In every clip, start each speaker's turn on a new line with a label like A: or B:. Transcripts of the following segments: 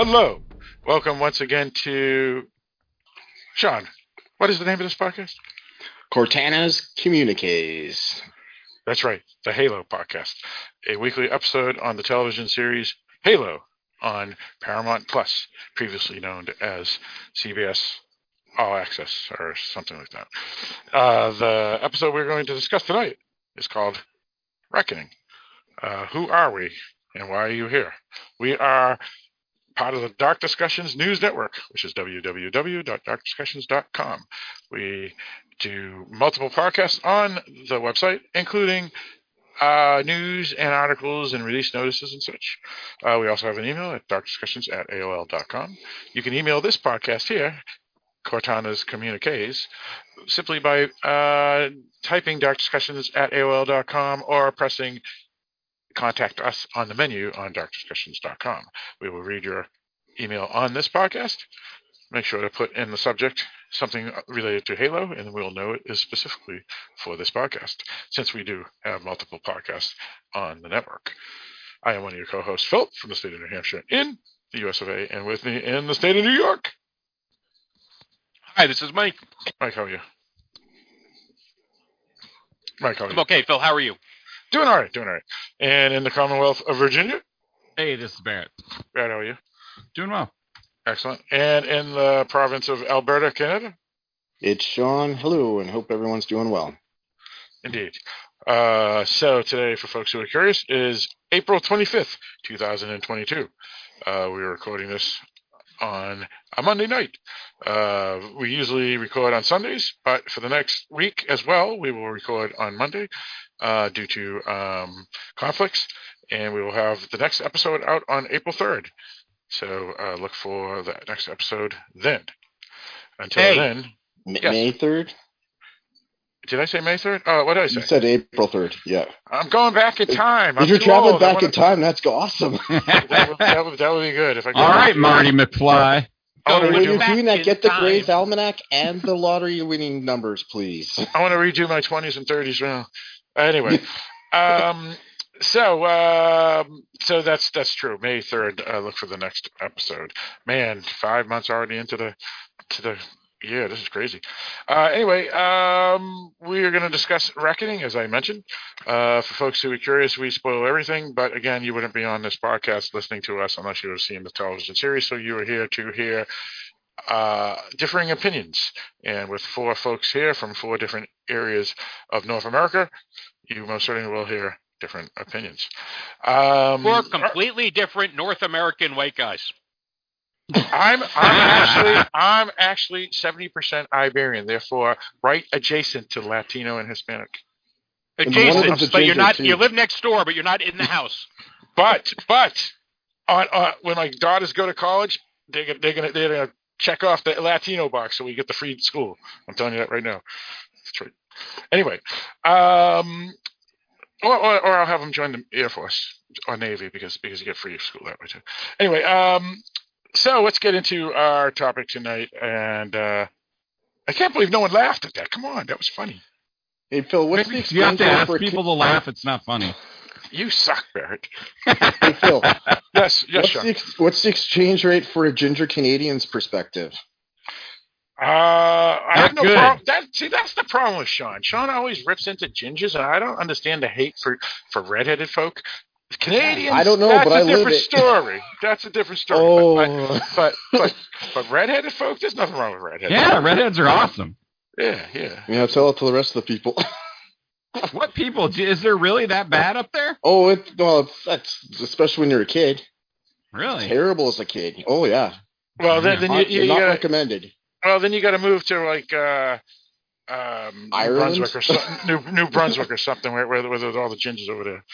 A: Hello. Welcome once again to Sean. What is the name of this podcast?
B: Cortana's Communiques.
A: That's right, the Halo podcast, a weekly episode on the television series Halo on Paramount Plus, previously known as CBS All Access or something like that. Uh, the episode we're going to discuss tonight is called Reckoning. Uh, who are we and why are you here? We are part of the Dark Discussions News Network, which is www.darkdiscussions.com. We do multiple podcasts on the website, including uh, news and articles and release notices and such. Uh, we also have an email at darkdiscussions at AOL.com. You can email this podcast here, Cortana's Communiques, simply by uh, typing darkdiscussions at AOL.com or pressing contact us on the menu on darkdiscussions.com. We will read your email on this podcast. Make sure to put in the subject something related to Halo, and we'll know it is specifically for this podcast, since we do have multiple podcasts on the network. I am one of your co-hosts, Phil, from the state of New Hampshire in the US of A, and with me in the state of New York.
C: Hi, this is Mike.
A: Mike, how are you? Mike, how are
C: I'm
A: you?
C: okay, Phil. How are you?
A: Doing all right, doing all right. And in the Commonwealth of Virginia,
D: Hey, this is Barrett.
A: Brad, how are you?
D: Doing well.
A: Excellent. And in the province of Alberta, Canada,
B: It's Sean. Hello, and hope everyone's doing well.
A: Indeed. Uh, so today, for folks who are curious, is April 25th, 2022. Uh, we are recording this on a Monday night. Uh, we usually record on Sundays, but for the next week as well, we will record on Monday uh, due to um, conflicts, and we will have the next episode out on April 3rd. So uh, look for the next episode then. Until
C: Hey.
A: then,
B: M-
A: Yes.
B: May 3rd?
A: Did I say May 3rd? Oh, what did I say?
B: You said April 3rd. Yeah.
A: I'm going back in time. I'm
B: if you're traveling
A: old.
B: Back in
A: wanna-
B: time, that's awesome.
A: that, would, that, would, that would be good if I could.
D: All right, Marty McFly.
A: I want to
B: when
A: redo.
B: you're doing that, get the
C: time.
B: Gray's Almanac and the lottery winning numbers, please.
A: I want to redo my 20s and 30s now. Anyway, um, so um, so that's that's true. May 3rd. Uh, look for the next episode. Man, five months already into the to the yeah, this is crazy. Uh, anyway, um, we are going to discuss Reckoning, as I mentioned. Uh, for folks who are curious, we spoil everything, but again, you wouldn't be on this podcast listening to us unless you have seen the television series. So you are here to hear uh, differing opinions. And with four folks here from four different areas of North America, you most certainly will hear different opinions. Um,
C: Four completely different North American white guys.
A: I'm I'm actually I'm actually seventy percent Iberian, therefore right adjacent to Latino and Hispanic.
B: And one of
C: Adjacent, but you're not.
B: too.
C: You live next door, but you're not in the house.
A: But but on, on when my daughters go to college, they're gonna they're gonna they're gonna check off the Latino box so we get the free school. I'm telling you that right now. Right. Anyway, um, or, or, or I'll have them join the Air Force or Navy because because you get free school that way too. Anyway, um, so let's get into our topic tonight, and uh, I can't believe no one laughed at that. Come on, that was funny.
B: Hey, Phil, what's the
D: You have
B: exchange
D: to
B: rate
D: ask
B: for a
D: people to laugh. It's not funny.
A: You suck, Barrett.
B: Hey, Phil,
A: Yes, yes,
B: what's,
A: Sean.
B: the, ex- what's the exchange rate for a ginger Canadian's perspective?
A: Uh, I have no problem. That see, that's the problem with Sean. Sean always rips into gingers, and I don't understand the hate for for redheaded folk. Canadians,
B: I don't know,
A: that's
B: but
A: a
B: I live
A: different
B: it.
A: story. That's a different story.
B: Oh,
A: But, but but but redheaded folk, there's nothing wrong with redheads.
D: Yeah, redheads are awesome.
A: yeah, yeah.
B: yeah, tell it to the rest of the people.
D: What people? Is there really that bad up there?
B: Oh, it, well, it's, that's especially when you're a kid.
D: Really?
B: Terrible as a kid. Oh, yeah.
A: Well, then, then you,
B: Not,
A: you, you
B: not
A: gotta,
B: recommended.
A: well, then you got to move to like uh, um, New Brunswick or something. New, New Brunswick or something where, where, where there's all the gingers over there.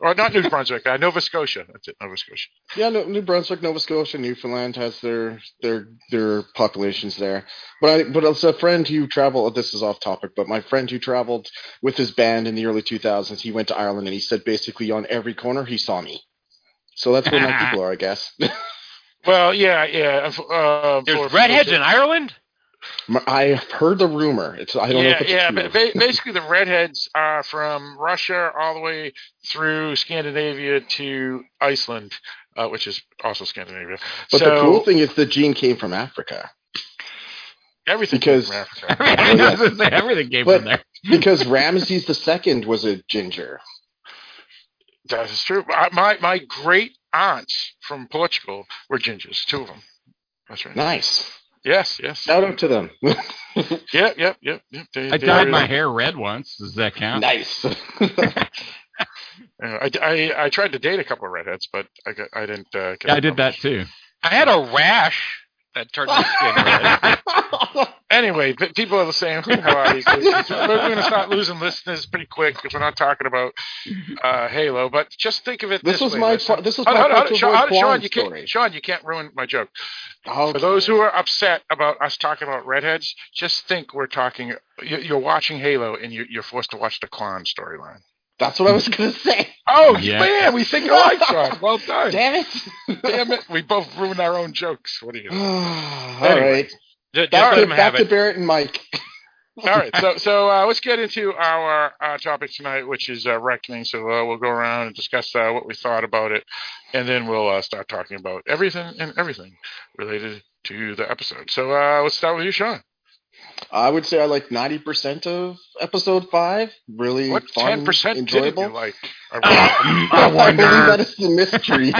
A: Or not New Brunswick, uh, Nova Scotia. That's it, Nova Scotia.
B: Yeah, no, New Brunswick, Nova Scotia, Newfoundland has their their their populations there. But I but as a friend who traveled. This is off topic, but my friend who traveled with his band in the early 2000s, he went to Ireland and he said basically on every corner he saw me. So that's where my people are, I guess.
A: Well, yeah, yeah. Uh,
C: There's
A: for-
C: redheads in Ireland.
B: I heard the rumor. It's I don't know
A: yeah,
B: if it's
A: yeah.
B: true.
A: But ba- basically, the redheads are from Russia all the way through Scandinavia to Iceland. uh, which is also Scandinavia.
B: But
A: so
B: the cool thing is the gene came from Africa
A: everything
B: because-
A: came from Africa.
D: I was gonna say everything came
B: But-
D: from there.
B: because Ramesses II was a ginger.
A: That is true. My my great aunts from Portugal were gingers, two of them. That's right.
B: Nice.
A: Yes, yes.
B: Shout out to them.
A: Yep, yep, yep, yep. They,
D: I dyed my hair red once. Does that count?
B: nice.
A: I, I I tried to date a couple of redheads, but I got I didn't. Uh, get
D: Yeah, I did that too.
C: I had a rash that turned my skin red.
A: Anyway, p- people are the same. How are these? We're going to start losing listeners pretty quick if we're not talking about uh, Halo. But just think of it this,
B: this was
A: way,
B: my
A: listen.
B: This was
A: Hold
B: my
A: on, hold on, Sean, hold Sean, you
B: story.
A: can't, Sean, you can't ruin my joke.
B: Okay.
A: For those who are upset about us talking about redheads, just think we're talking. you- You're watching Halo, and you- you're forced to watch the Kwan storyline.
B: That's what I was gonna say.
A: Oh
D: Yeah.
A: man, we think alike, Sean. Well done.
B: Damn it.
A: Damn it, we both ruined our own jokes. What are you? Gonna
B: All
A: Anyway.
B: right.
C: Just
B: Back,
C: let
B: to, back to. Barrett and Mike.
A: All right, so so uh, let's get into our uh, topic tonight, which is uh, reckoning. So uh, we'll go around and discuss uh, what we thought about it, and then we'll uh, start talking about everything and everything related to the episode. So uh, let's start with you, Sean.
B: I would say I like ninety percent of episode five. Really
A: What
B: fun,
A: ten percent didn't you like? I
D: I
B: I believe
D: wonder.
B: that is the mystery.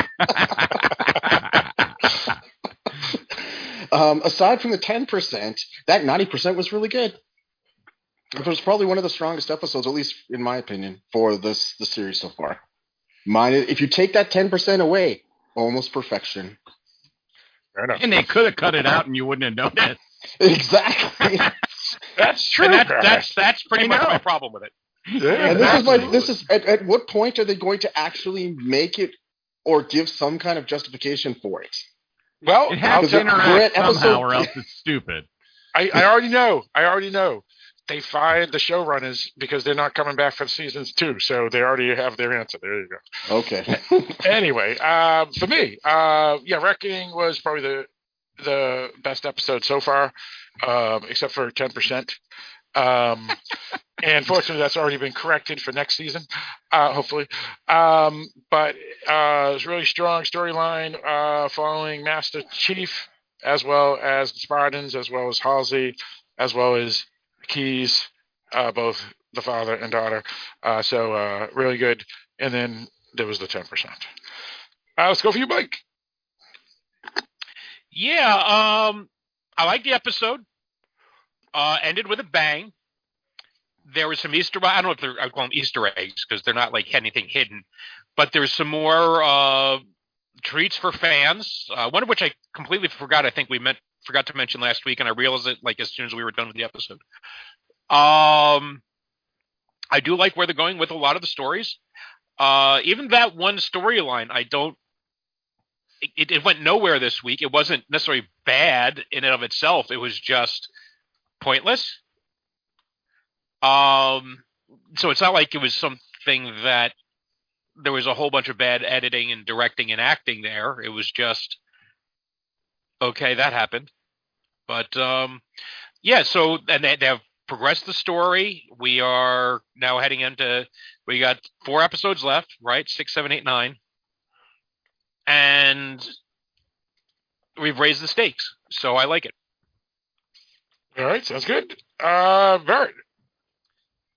B: um, aside from the ten percent, that ninety percent was really good. It was probably one of the strongest episodes, at least in my opinion, for this the series so far. Mine, if you take that ten percent away, almost perfection.
A: Fair enough.
D: and they could have cut it out, and you wouldn't have noticed.
B: Exactly.
A: That's true.
C: And that, that's that's pretty
D: I
C: much
D: know.
C: my problem with it.
A: Yeah,
B: and this is my this is at, at what point are they going to actually make it or give some kind of justification for it?
A: well.
D: It has to interact
B: at episode-
D: somehow, or else it's stupid.
A: I, I already know. I already know. They fired the showrunners because they're not coming back for seasons two, so they already have their answer. There you go.
B: Okay.
A: anyway, uh, for me, uh, yeah, Reckoning was probably the the best episode so far, um, except for ten percent. Um, and fortunately, that's already been corrected for next season, uh, hopefully. Um, but uh, it's really strong storyline uh, following Master Chief, as well as the Spartans, as well as Halsey, as well as Keyes, uh, both the father and daughter. Uh, so uh, really good. And then there was the ten percent. Uh, let's go for you, Mike.
C: Yeah, um, I like the episode. Uh, ended with a bang. There was some Easter. I don't know if they're. I call them Easter eggs because they're not like anything hidden, but there's some more uh, treats for fans. Uh, one of which I completely forgot. I think we meant forgot to mention last week, and I realized it like as soon as we were done with the episode. Um, I do like where they're going with a lot of the stories. Uh, even that one storyline, I don't it, it went nowhere this week. It wasn't necessarily bad in and of itself. It was just pointless. Um, so it's not like it was something that there was a whole bunch of bad editing and directing and acting there. It was just okay, that happened. But um, yeah, so and they, they have progressed the story. We are now heading into we got four episodes left, right? Six, seven, eight, nine and we've raised the stakes. So I like it.
A: All right, sounds good. Uh, Barrett.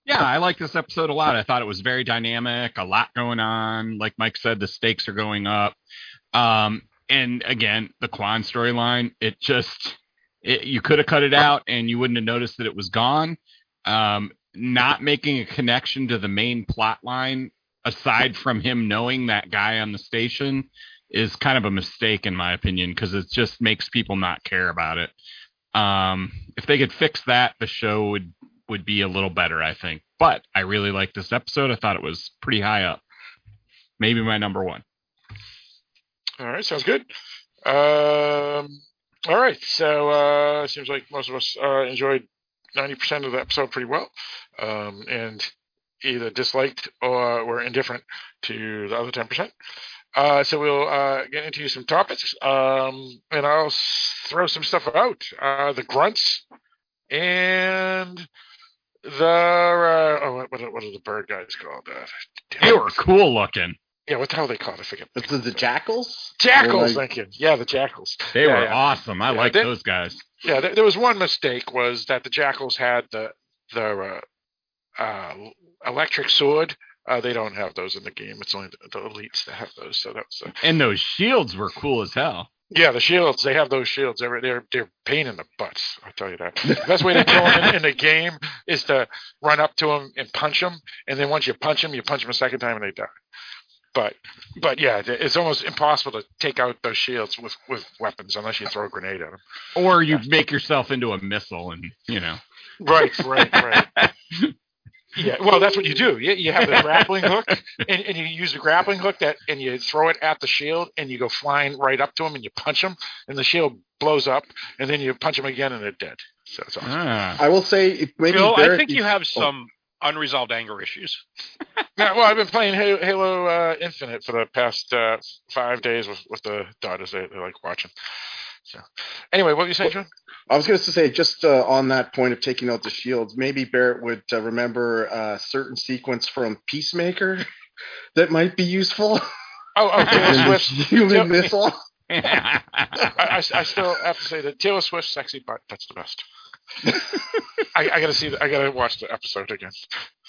D: Yeah, I like this episode a lot. I thought it was very dynamic, a lot going on. Like Mike said, the stakes are going up. Um, and again, the Kwan storyline, it just it, you could have cut it out and you wouldn't have noticed that it was gone. Um, not making a connection to the main plot line aside from him knowing that guy on the station is kind of a mistake in my opinion because it just makes people not care about it. Um, if they could fix that, the show would would be a little better, I think. But I really liked this episode. I thought it was pretty high up. Maybe my number one.
A: All right, sounds good. Um, all right, so uh, seems like most of us uh, enjoyed ninety percent of the episode pretty well, um, and either disliked or were indifferent to the other ten percent. Uh, so we'll uh, get into some topics, um, and I'll s- throw some stuff out. Uh, the grunts and the uh, oh, what, what are- the bird guys called? Uh, damn
D: They were cool looking.
A: Yeah, what the hell they call it? I forget.
B: Is it the jackals?
A: Jackals,
B: Or like-
A: thank you. Yeah, the jackals.
D: They
A: Yeah,
D: were
A: yeah.
D: awesome. I
A: Yeah,
D: like those guys.
A: Yeah, there, there was one mistake was that the jackals had the the uh, uh, electric sword. Uh, they don't have those in the game. It's only the, the elites that have those. So that's uh,
D: And those shields were cool as hell.
A: yeah. The shields they have those shields. They're they're they're pain in the butts. I'll tell you that. The best way to kill them in, in the game is to run up to them and punch them, and then once you punch them, you punch them a second time and they die. But but yeah, it's almost impossible to take out those shields with with weapons unless you throw a grenade at them.
D: Or you make yourself into a missile and, you know.
A: Right, right, right. Yeah, well, that's what you do. You, you have the grappling hook, and, and you use the grappling hook that, and you throw it at the shield, and you go flying right up to them, and you punch them, and the shield blows up, and then you punch them again, and they're dead. So it's awesome.
D: Ah.
B: I will say if maybe
C: Phil, I think you
B: needs-
C: have
B: oh,
C: some unresolved anger issues.
A: Yeah, well, I've been playing Halo, Halo uh, Infinite for the past uh, five days with, with the daughters. They, they like watching. So, anyway, what were you saying, Sean?
B: I was going to say just uh, on that point of taking out the shields, maybe Barrett would uh, remember a certain sequence from Peacemaker that might be useful.
A: Oh, oh, Taylor Swift.
B: human
A: Taylor-
B: missile.
A: I, I, I still have to say that Taylor Swift sexy butt. That's the best. I, I gotta see. The, I gotta watch the episode again.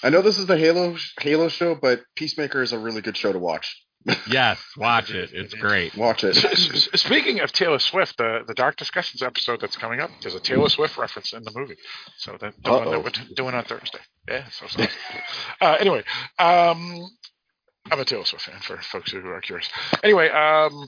B: I know this is the Halo Halo show, but Peacemaker is a really good show to watch.
D: Yes, watch it. It's great.
B: Watch it.
A: S- s- Speaking of Taylor Swift, the the Dark Discussions episode that's coming up, there's a Taylor Swift reference in the movie. So that the one
B: Uh-oh.
A: that we're doing on Thursday. Yeah. So, so. uh, anyway, um, I'm a Taylor Swift fan for folks who are curious. Anyway, um,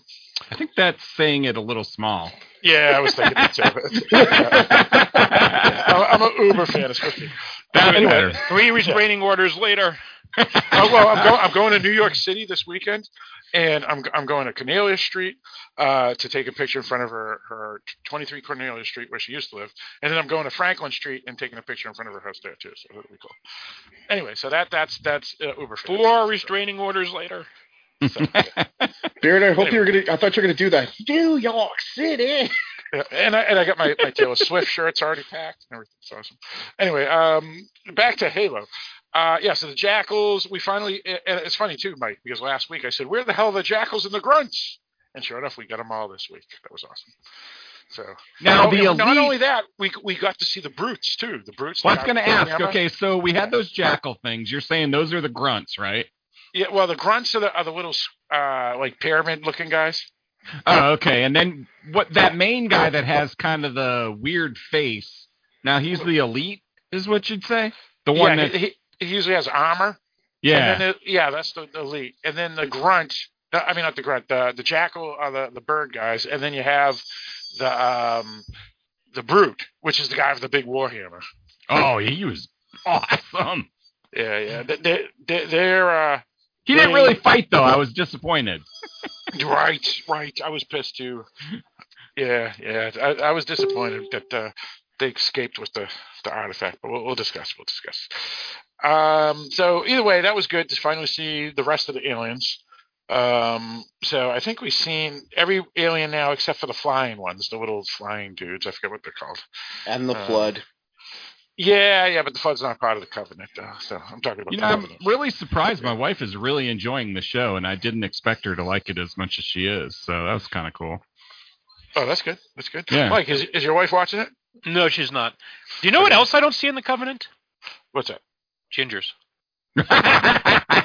D: I think that's saying it a little small.
A: yeah, I was thinking that too. I'm I'm an Uber fan, especially.
D: That's
A: anyway,
D: better.
C: Three restraining orders later.
A: oh, well, I'm, go- I'm going to New York City this weekend, and I'm I'm going to Cornelia Street uh, to take a picture in front of her her 23 Cornelia Street where she used to live, and then I'm going to Franklin Street and taking a picture in front of her house there too. So that'll be cool. Anyway, so that that's that's uh, Uber.
C: Four restraining orders later.
B: Barrett, I hope you were gonna. I thought you were gonna do that. New York City.
A: Yeah, and I and I got my, my Taylor Swift shirts already packed. and Everything's awesome. Anyway, um, back to Halo. Uh, yeah, so the Jackals. We finally. And it's funny too, Mike, because last week I said, "Where the hell are the Jackals and the Grunts?" And sure enough, we got them all this week. That was awesome. So
D: Now, the
A: and not only that, we we got to see the brutes too. The brutes.
D: Well, I was going to ask. Okay, so we had those jackal things. You're saying those are the grunts, right?
A: Yeah. Well, the grunts are the are the little uh like pyramid looking guys.
D: Oh, okay. And then what? That main guy that has kind of the weird face. Now he's the elite, is what you'd say. The one
A: yeah,
D: that,
A: he, he usually has armor.
D: yeah.
A: And then the, yeah, that's the, the elite. And then the grunt. I mean, not the grunt. The the jackal are the the bird guys. And then you have the um the brute, which is the guy with the big warhammer.
D: oh, he was awesome.
A: Yeah, yeah. They, they, they, they're uh,
D: He didn't
A: They-
D: really fight though. I was disappointed.
A: right, right. I was pissed too. Yeah, yeah. I, I was disappointed that uh, they escaped with the the artifact, but we'll, we'll discuss. We'll discuss. Um, so either way, that was good to finally see the rest of the aliens. Um, so I think we've seen every alien now except for the flying ones, the little flying dudes. I forget what they're called.
B: And the
A: Uh,
B: flood.
A: Yeah, yeah, but the flood's not part of the covenant, though. So I'm talking about
D: You
A: the
D: know, I'm really surprised. My wife is really enjoying the show, and I didn't expect her to like it as much as she is. So that was kind of cool.
A: Oh, that's good. That's good.
D: Yeah.
A: Mike, is is your wife watching it?
C: No, she's not. Do you know what else I don't see in the Covenant?
A: What's that?
C: Gingers.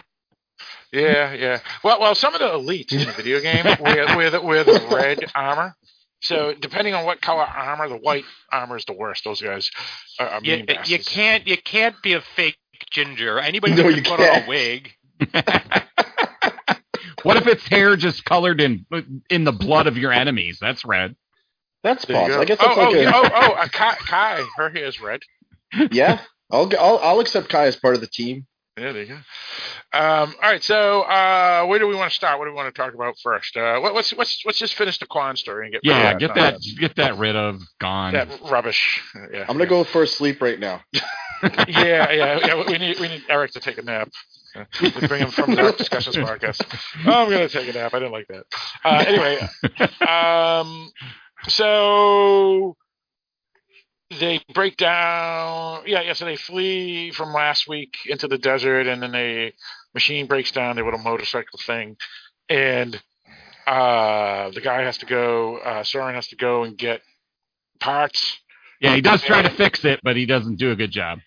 A: Yeah, yeah. Well, well, some of the elites in the video game wear, wear, the, wear red armor. So depending on what color armor, the white armor is the worst. Those guys are, are
C: You,
A: mean
C: you
A: bastards.
C: can't you can't be a fake ginger. Anybody
B: No,
C: who
B: you
C: can put on a wig.
D: what if it's hair just colored in in the blood of your enemies? That's red.
B: That's
A: There
B: possible. I guess
A: oh,
B: that's
A: oh,
B: like
A: yeah,
B: a,
A: oh, oh, uh, Kai, Kai, her hair is red.
B: yeah. I'll, g- I'll I'll accept Kai as part of the team.
A: Yeah, there you go. Um, all right, so uh, where do we want to start? What do we want to talk about first? Uh, let, let's let's let's just finish the Kwan story and get rid of
D: Yeah,
A: that
D: get that get that rid of gone.
A: that rubbish. Yeah,
B: I'm gonna go for a sleep right now.
A: yeah, yeah, yeah. We need we need Eric to take a nap. Uh, we bring him from the Discussions podcast. Oh, I'm gonna take a nap. I didn't like that. Uh, anyway, um, so they break down. Yeah, yeah. So they flee from last week into the desert, and then a machine breaks down, the little motorcycle thing, and uh, the guy has to go. Uh, Soren has to go and get parts.
D: Yeah, he does try to fix it, but he doesn't do a good job.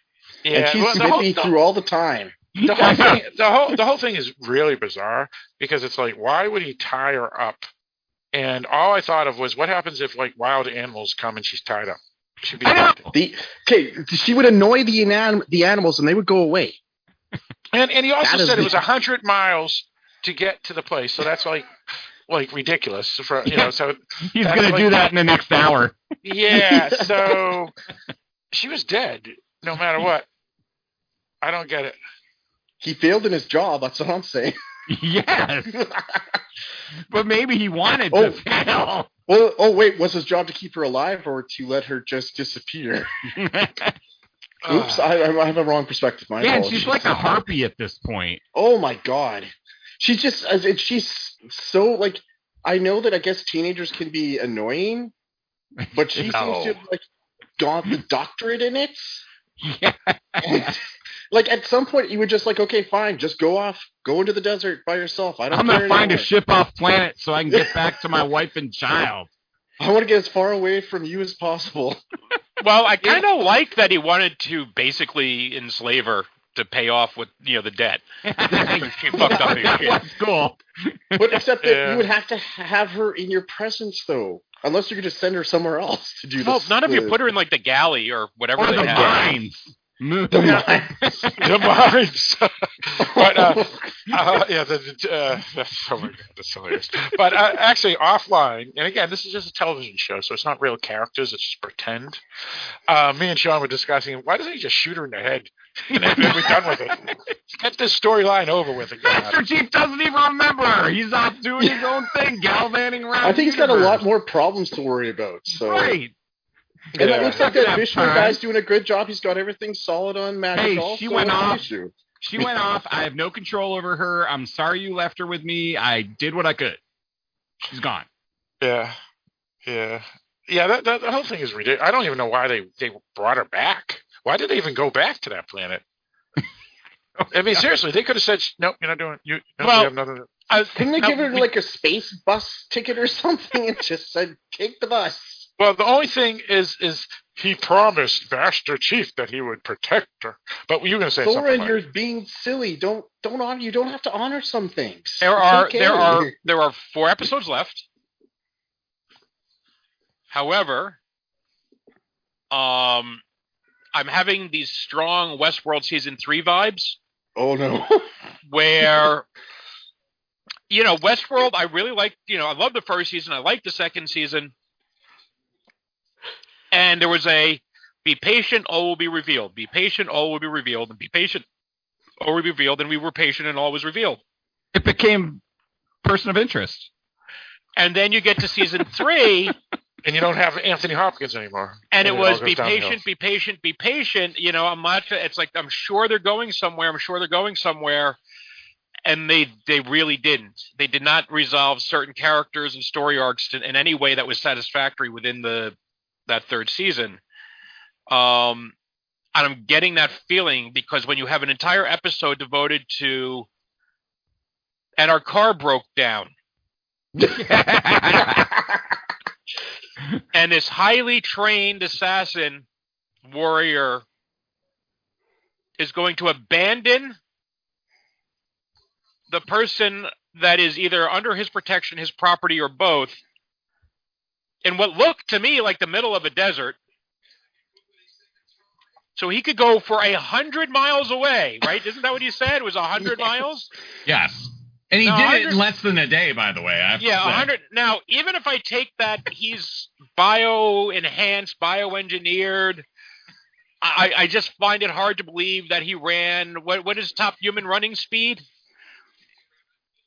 A: Yeah,
B: and she's
A: well, the whole-
B: snippy through all the time.
A: the whole thing, the whole the whole thing is really bizarre because it's like, why would he tie her up? And all I thought of was, what happens if like wild animals come and she's tied up? She'd be
D: I know.
B: The okay, she would annoy the anim- the animals, and they would go away.
A: And and he also
B: That is
A: said it was a hundred miles to get to the place, so that's like like ridiculous. For you know, so
D: He's
A: That's
D: gonna
A: like-
D: do that in the next hour.
A: yeah, so she was dead no matter what. I don't get it.
B: He failed in his job. That's what I'm saying.
D: yes, but maybe he wanted
B: Oh.
D: to fail.
B: well, oh wait, was his job to keep her alive or to let her just disappear? Oops. I, I have a wrong perspective. My
D: yeah, and she's like a harpy at this point.
B: Oh my god, she's just she's so like. I know that I guess teenagers can be annoying, but she
D: No.
B: seems to have like got the doctorate in it.
D: Yeah.
B: And, like at some point, you would just like, okay, fine, just go off, go into the desert by yourself. I don't.
D: I'm
B: care
D: gonna find a ship off planet so I can get back to my wife and child.
B: I want to get as far away from you as possible.
C: Well, I kind of like that he wanted to basically enslave her to pay off with you know the debt. she fucked up his shit.
D: That's cool.
B: But except that
A: Yeah.
B: you would have to have her in your presence, though, unless you could just send her somewhere else to do
C: Well,
B: this.
C: none of you put her in like the galley or whatever
D: Or
C: they
D: the
C: had.
D: mines. Move.
B: the
A: Yeah. the mines. but uh, uh, yeah, the, the, uh, that's, oh my god, that's hilarious. But uh, actually, offline, and again, this is just a television show, so it's not real characters; it's just pretend. Uh, me and Sean were discussing why doesn't he just shoot her in the head and then we're done with it? Get this storyline over with again.
D: Master Chief doesn't even remember her. He's off doing his own thing, galvanizing around.
B: I think he's got a lot more problems to worry about. So,
D: Right.
B: And
A: Yeah.
B: it looks like that
D: have
B: Fishman
D: time.
B: guy's doing a good job. He's got everything solid on Magic.
D: Hey,
B: also.
D: she went off.
B: issue?
D: She went off. I have no control over her. I'm sorry you left her with me. I did what I could. She's gone.
A: Yeah, yeah, yeah. That, that the whole thing is ridiculous. I don't even know why they they brought her back. Why did they even go back to that planet? I mean, seriously, they could have said, "Nope, you're not doing. You, no,
C: Well,
A: you have nothing." to-" uh,
C: I,
B: Couldn't they
C: now,
B: give her
C: we-
B: like a space bus ticket or something and just said, "Take the bus"?
A: Well, the only thing is, is he promised Master Chief that he would protect her. But you were going to say something. Soren,
B: you're being silly. Don't don't honor. You don't have to honor some things.
C: There
B: It's
C: are
B: okay.
C: there are there are four episodes left. However, um, I'm having these strong Westworld season three vibes
B: Oh no.
C: where. You know, Westworld, I really like, you know, I love the first season. I like the second season. And there was a be patient, all will be revealed. Be patient, all will be revealed. And be patient, all will be revealed. And we were patient, and all was revealed.
D: It became person of interest.
C: And then you get to season three,
A: and you don't have Anthony Hopkins anymore.
C: and it
A: all
C: was
A: goes
C: be
A: downhill.
C: patient, be patient, be patient. You know, I'm not. It's like I'm sure they're going somewhere. I'm sure they're going somewhere, and they they really didn't. They did not resolve certain characters and story arcs to, in any way that was satisfactory within the that third season. Um, and I'm getting that feeling because when you have an entire episode devoted to, and our car broke down, and this highly trained assassin warrior is going to abandon the person that is either under his protection, his property, or both, in what looked to me like the middle of a desert. So he could go for a hundred miles away, right? Isn't that what he said? It was a hundred miles.
D: yes. And he
C: No,
D: did it in less than a day, by the way. I have
C: Yeah, a hundred. Now, even if I take that he's bio enhanced, bio engineered, I, I just find it hard to believe that he ran. What what is top human running speed?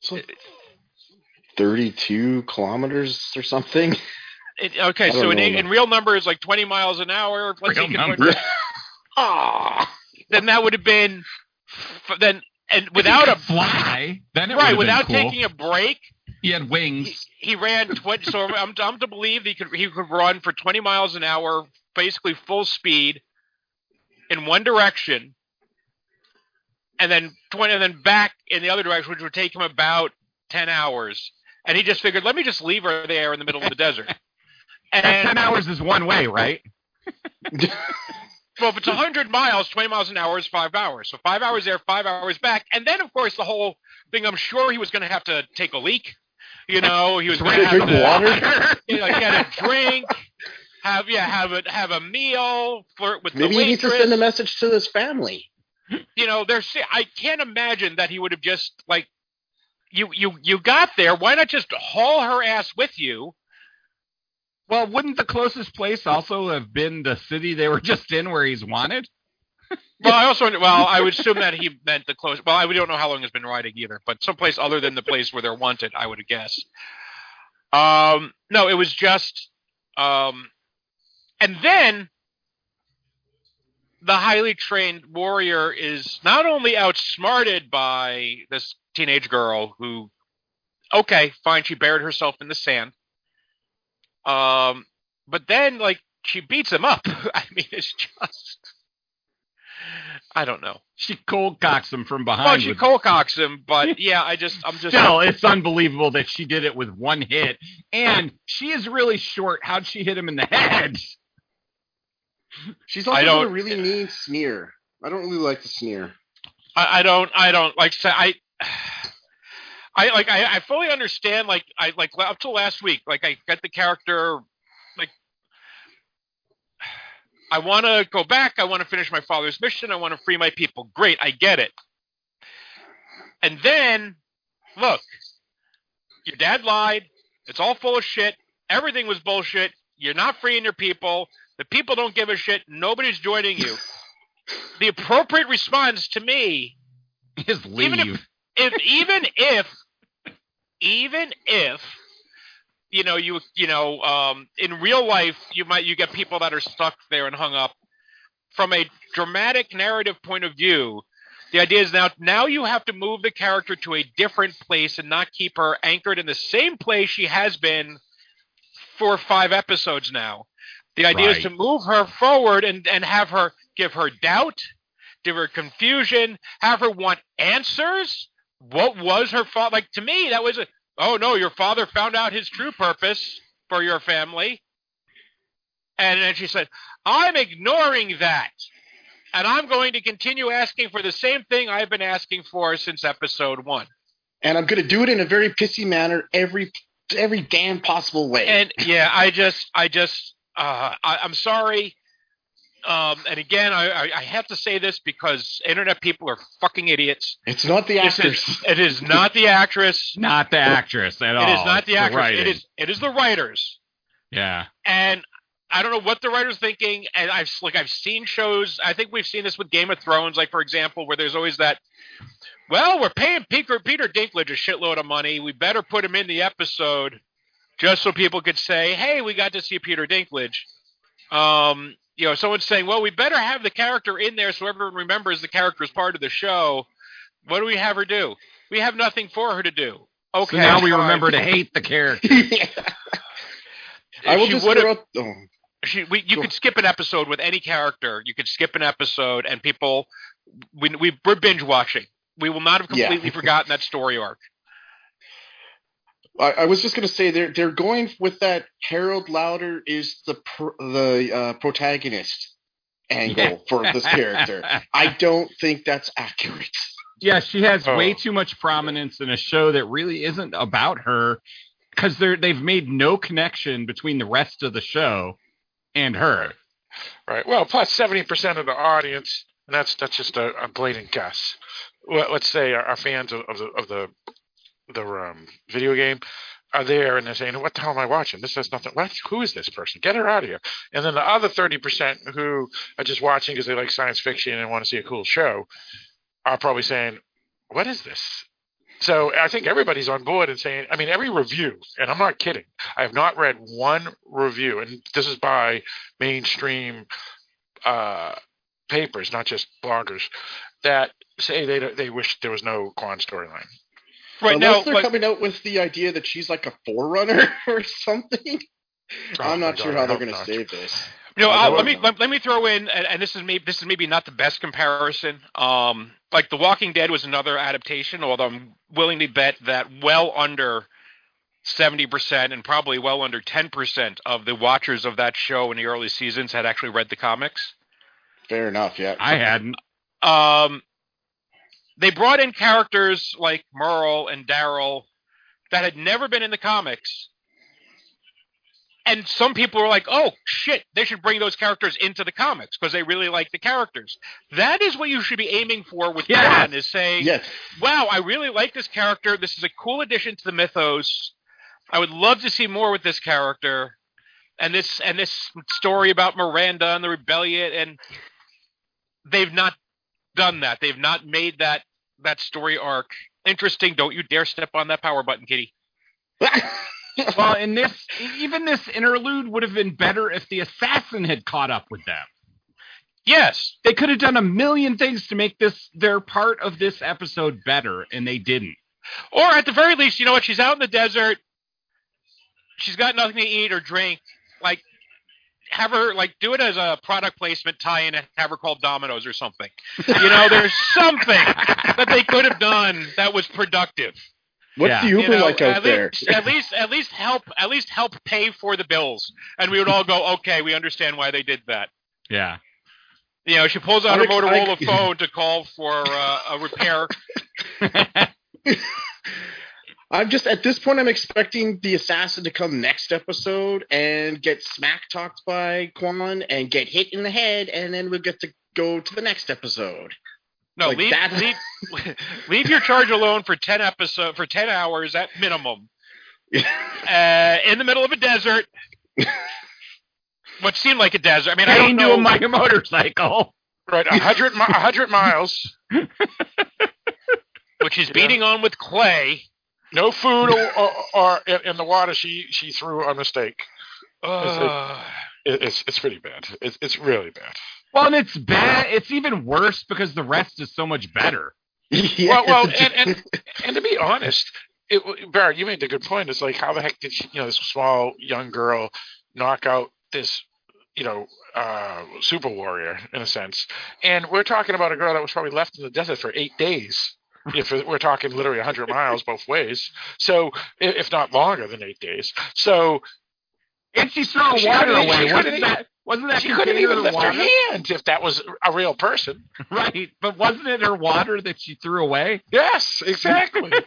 B: So, 32 kilometers or something.
C: It, okay, so in,
B: know
C: in
B: enough.
C: real numbers, like twenty miles an hour. Let's
D: Real
C: see,
D: numbers.
B: Ah,
C: then that would have been then and without a
D: fly, then it
C: right
D: would've been
C: without
D: cool.
C: taking a break.
D: He had
C: he,
D: wings.
C: he ran 20 so I'm, I'm to believe he could he could run for 20 miles an hour basically full speed in one direction and then twenty, and then back in the other direction, which would take him about ten hours. And he just figured, let me just leave her there in the middle of the desert.
D: And ten hours is one way, right?
C: well, if it's 100 miles, 20 miles an hour is five hours. So five hours there, five hours back. And then, of course, the whole thing, I'm sure he was going to have to take a leak. You know, he was going to have
B: Drink
C: to
B: water.
C: you know, get a drink, have yeah, have a have a meal, flirt with
B: Maybe he needs to send a message to his family.
C: you know, there's I can't imagine that he would have just like you you you got there. Why not just haul her ass with you?
D: Well, wouldn't the closest place also have been the city they were just in where he's wanted?
C: Well, I also well, I would assume that he meant the close. Well, I don't know how long he's been riding either, but someplace other than the place where they're wanted, I would guess. Um, no, it was just, um, and then the highly trained warrior is not only outsmarted by this teenage girl who, okay, fine, she buried herself in the sand. Um, but then like she beats him up. I mean, it's just. I don't know.
D: She cold cocks him from behind.
C: Well, she
D: with-
C: cold cocks him, but yeah, I just, I'm just.
D: Still, it's unbelievable that she did it with one hit. And she is really short. How'd she hit him in the head?
B: She's
C: I
B: also got a really mean sneer. I don't really like the sneer.
C: I, I don't, I don't like say I. I like I, I fully understand like I like up till last week like I got the character like I want to go back I want to finish my father's mission I want to free my people. Great I get it. And then look your dad lied it's all full of shit everything was bullshit you're not freeing your people the people don't give a shit nobody's joining you. The appropriate response to me
D: Is leave.
C: Even if- if even if even if you know you you know um in real life you might you get people that are stuck there and hung up. From a dramatic narrative point of view the idea is now now you have to move the character to a different place and not keep her anchored in the same place she has been for five episodes now. The idea is to move her forward and and have her give her doubt give her confusion have her want answers what was her fault? Like to me, that was a oh no, your father found out his true purpose for your family, and then she said, I'm ignoring that, and I'm going to continue asking for the same thing I've been asking for since episode one.
B: And I'm going to do it in a very pissy manner every every damn possible way.
C: And yeah, I just, I just, uh, I, I'm sorry. Um, and again, I, I, I have to say this because internet people are fucking idiots.
B: it's not the
C: This
B: actors.
C: is, it is not the actress.
D: Not the actress at all.
C: It is not the actress. it
D: writing.
C: is, it is the writers.
D: Yeah.
C: and I don't know what the writer's thinking. And I've like I've seen shows. I think we've seen this with Game of Thrones, like for example, where there's always that. Well, we're paying Peter Peter Dinklage a shitload of money. We better put him in the episode, just so people could say, "Hey, we got to see Peter Dinklage." Um, you know, someone's saying, "Well, we better have the character in there so everyone remembers the character is part of the show." What do we have her do? We have nothing for her to do. Okay,
D: So now we remember to hate the character.
B: I will
C: She
B: just
C: would've-
B: throw out, oh,
C: she, we, you
B: Go.
C: could skip an episode with any character. You could skip an episode, and people, we, we we're binge watching. We will not have
B: Yeah.
C: completely forgotten that story arc.
B: I, I was just going to say they're they're going with that Harold Lauder is the pr- the uh, protagonist angle
D: Yeah.
B: for this character. I don't think that's accurate.
D: Yeah, she has
A: Oh.
D: way too much prominence in a show that really isn't about her because they're they've made no connection between the rest of the show and her.
A: Right. Well, plus seventy percent of the audience, and that's that's just a, a blatant guess. Let- Let's say are, are fans of, of the of the the um, video game are there and they're saying, "What the hell am I watching? This has nothing. What? Who is this person? Get her out of here!" And then the other thirty percent who are just watching because they like science fiction and want to see a cool show are probably saying, "What is this?" So I think everybody's on board and saying, I mean, every review, and I'm not kidding. I have not read one review, and this is by mainstream uh, papers, not just bloggers, that say they they wish there was no Kwan storyline.
C: Right
B: Unless
C: now,
B: they're
C: like,
B: coming out with the idea that she's like a forerunner or something.
A: Oh
B: I'm not sure
A: God,
B: how they're going to save this.
C: you know,
B: I
C: uh, let me let, let me throw in, and, and this is maybe this is maybe not the best comparison. Um, like The Walking Dead was another adaptation, although I'm willing to bet that well under 70% and probably well under 10% of the watchers of that show in the early seasons had actually read the comics.
B: Fair enough. Yeah.
D: I hadn't.
C: Um, they brought in characters like Merle and Daryl that had never been in the comics. And some people were like, oh, shit, they should bring those characters into the comics because they really like the characters. That is what you should be aiming for with
D: Yes.
C: Is saying,
B: Yes.
C: wow, I really like this character. This is a cool addition to the mythos. I would love to see more with this character. And this and this story about Miranda and the rebellion and they've not done that. They've not made that that story arc interesting. Don't you dare step on that power button, Kitty.
D: Well, and this, even this interlude would have been better if the assassin had caught up with them.
C: Yes.
D: They could have done a million things to make this their part of this episode better, and they didn't.
C: Or at the very least, you know what? She's out in the desert. She's got nothing to eat or drink. Like, have her like do it as a product placement tie-in and have her call Domino's or something. You know, there's something that they could have done that was productive.
B: What's
D: Yeah.
B: the
C: You
B: Uber
C: know,
B: like out
C: at
B: there?
C: least, at least, at least help, at least help pay for the bills, and we would all go, okay, we understand why they did that.
D: Yeah.
C: You know, she pulls out her
B: I- I-
C: Motorola phone to call for uh, a repair.
B: I'm just at this point. I'm expecting the assassin to come next episode and get smack talked by Kwan and get hit in the head, and then we'll get to go to the next episode.
C: No,
B: Like
C: leave,
B: that-
C: leave, leave your charge alone for ten episode for ten hours at minimum. Uh, in the middle of a desert. what seemed like a desert. I mean, I don't know.
D: to a mi- motorcycle.
A: Right, a hundred mi- a hundred miles,
C: which is beating on with clay.
A: No food or, or, or in, in the water. She she threw a mistake.
C: Ugh.
A: It, it's it's pretty bad. It's it's really bad.
D: Well, and it's bad. It's even worse because the rest is so much better.
B: Yeah,
A: well, well, and, and and to be honest, it, Barrett, you made a good point. It's like how the heck did she, you know this small young girl knock out this you know uh, super warrior in a sense? And we're talking about a girl that was probably left in the desert for eight days. If we're talking literally 100 miles both ways, so if not longer than eight days, so
D: And she's throwing
A: She
D: water away. Wasn't that, wasn't that
A: she couldn't even
D: the
A: lift her hand if that was a real person.
D: Right, but wasn't it her water that she threw away?
A: Yes, exactly.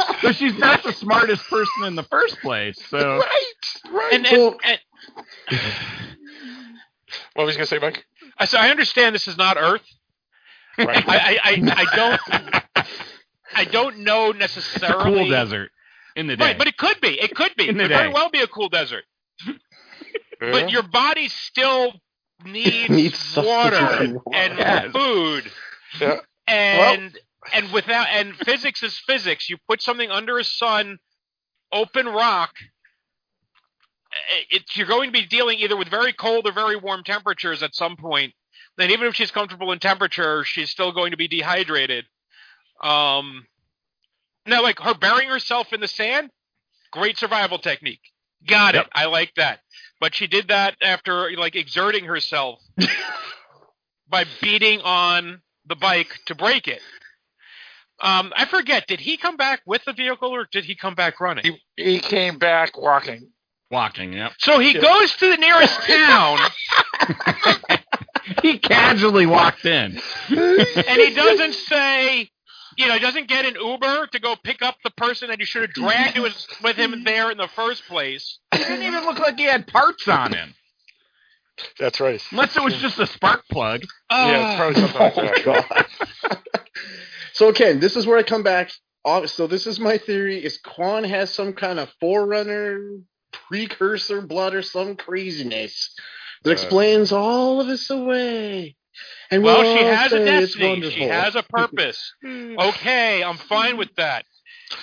D: So she's not the smartest person in the first place. So
A: right, right.
C: And, and,
B: Well-
C: and
A: what was you gonna say, Mike?
C: I so I understand this is not Earth.
A: Right.
C: I, I, I, I don't I don't know
D: it's a
C: necessarily
D: cool desert in the day.
C: Right, but it could be. It could be.
D: In
C: It
D: the
C: could very well be a cool desert.
A: Yeah.
C: But your body still needs,
B: Needs
C: water
B: and
D: Yes.
C: food.
A: Yeah.
C: And and without and physics is physics. You put something under a sun, open rock. eh, It's you're going to be dealing either with very cold or very warm temperatures at some point. Then even if she's comfortable in temperature, she's still going to be dehydrated. Um, now, like her burying herself in the sand, great survival technique. Got
D: Yep.
C: it. I like that. But she did that after like exerting herself by beating on the bike to break it. Um, I forget. Did he come back with the vehicle or did he come back running?
A: he, he came back walking.
D: walking, yep.
C: So he
A: Yeah.
C: goes to the nearest town
D: He casually walked in.
C: and he doesn't say, you know, he doesn't get an Uber to go pick up the person that he should have dragged with, with him there in the first place.
D: He didn't even look like he had parts on him.
A: That's right.
D: Unless it was just a spark plug. Oh.
A: Yeah, it's probably something like
B: Oh
A: that.
B: god. so Ken, this is where I come back. So this is my theory: is Kwan has some kind of forerunner, precursor blood, or some craziness that
A: Uh.
B: explains all of this away. And
C: well,
B: we'll
C: she has a destiny. She has a purpose. okay, I'm fine with that.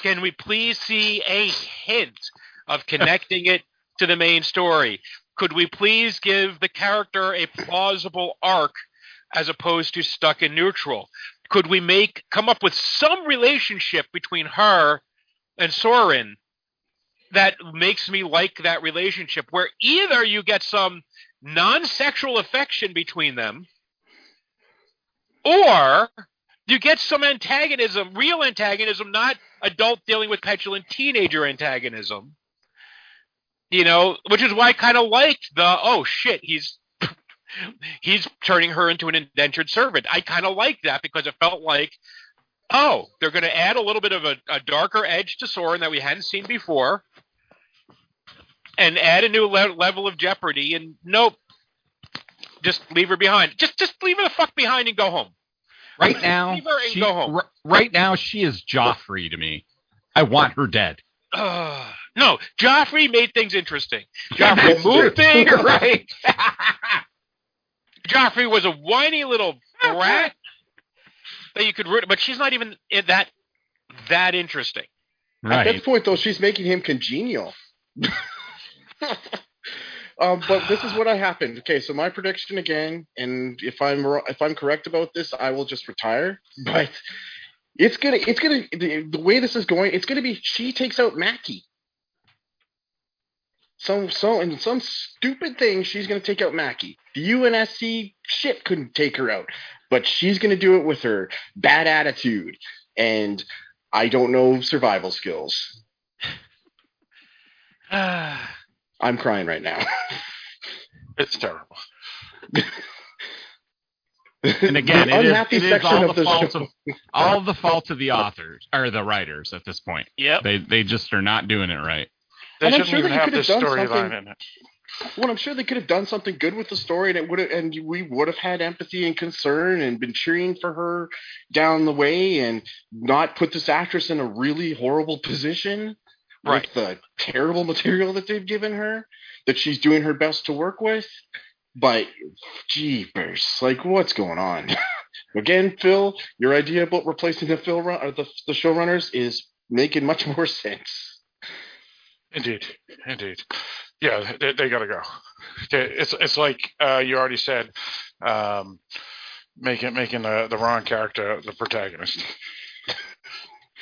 C: Can we please see a hint of connecting it to the main story? Could we please give the character a plausible arc as opposed to stuck in neutral? Could we make come up with some relationship between her and Soren that makes me like that relationship where either you get some non-sexual affection between them or You get some antagonism, real antagonism, not adult dealing with petulant teenager antagonism. You know, which is why I kind of liked the oh shit, he's he's turning her into an indentured servant. I kind of liked that because it felt like oh, they're going to add a little bit of a, a darker edge to Soren that we hadn't seen before, and add a new le- level of jeopardy. And nope, just leave her behind. Just just leave her the fuck behind and go home.
D: Right now,
C: Leave her and
D: she,
C: go home.
D: r- right now she is Joffrey to me. I want her dead.
C: Uh, no, Joffrey made things interesting. Joffrey
B: That's
C: moved
B: true.
C: things.
D: right.
C: Joffrey was a whiny little brat that you could root, but she's not even that that interesting.
B: At
D: Right.
B: this point, though, she's making him congenial. Um, but this is what I happened. Okay, so my prediction again, and if I'm if I'm correct about this, I will just retire. But it's gonna it's gonna the, the way this is going, it's gonna be she takes out Mackie. Some so and some stupid thing, she's gonna take out Mackie. The UNSC shit couldn't take her out, but she's gonna do it with her bad attitude and I don't know survival skills. I'm crying right now.
A: It's terrible.
D: And again,
B: The
D: it is,
B: unhappy
D: it is
B: section
D: all
B: of
D: the
B: the
D: fault
B: show.
D: of all the fault of the authors or the writers at this point.
C: Yep.
D: They they just are not doing it right.
A: They
B: And I'm
A: shouldn't
B: sure
A: even
B: they
A: have
B: could have
A: this
B: done
A: storyline
B: something-
A: in it.
B: Well, I'm sure they could have done something good with the story, and it would have, and we would have had empathy and concern, and been cheering for her down the way, and not put this actress in a really horrible position
C: Right.
B: with the terrible material that they've given her, that she's doing her best to work with. But, jeepers, like, what's going on? Again, Phil, your idea about replacing the Phil run, or the the showrunners is making much more sense.
A: Indeed, indeed. Yeah, they, they got to go. It's it's like uh, you already said, um, making making the the wrong character the protagonist.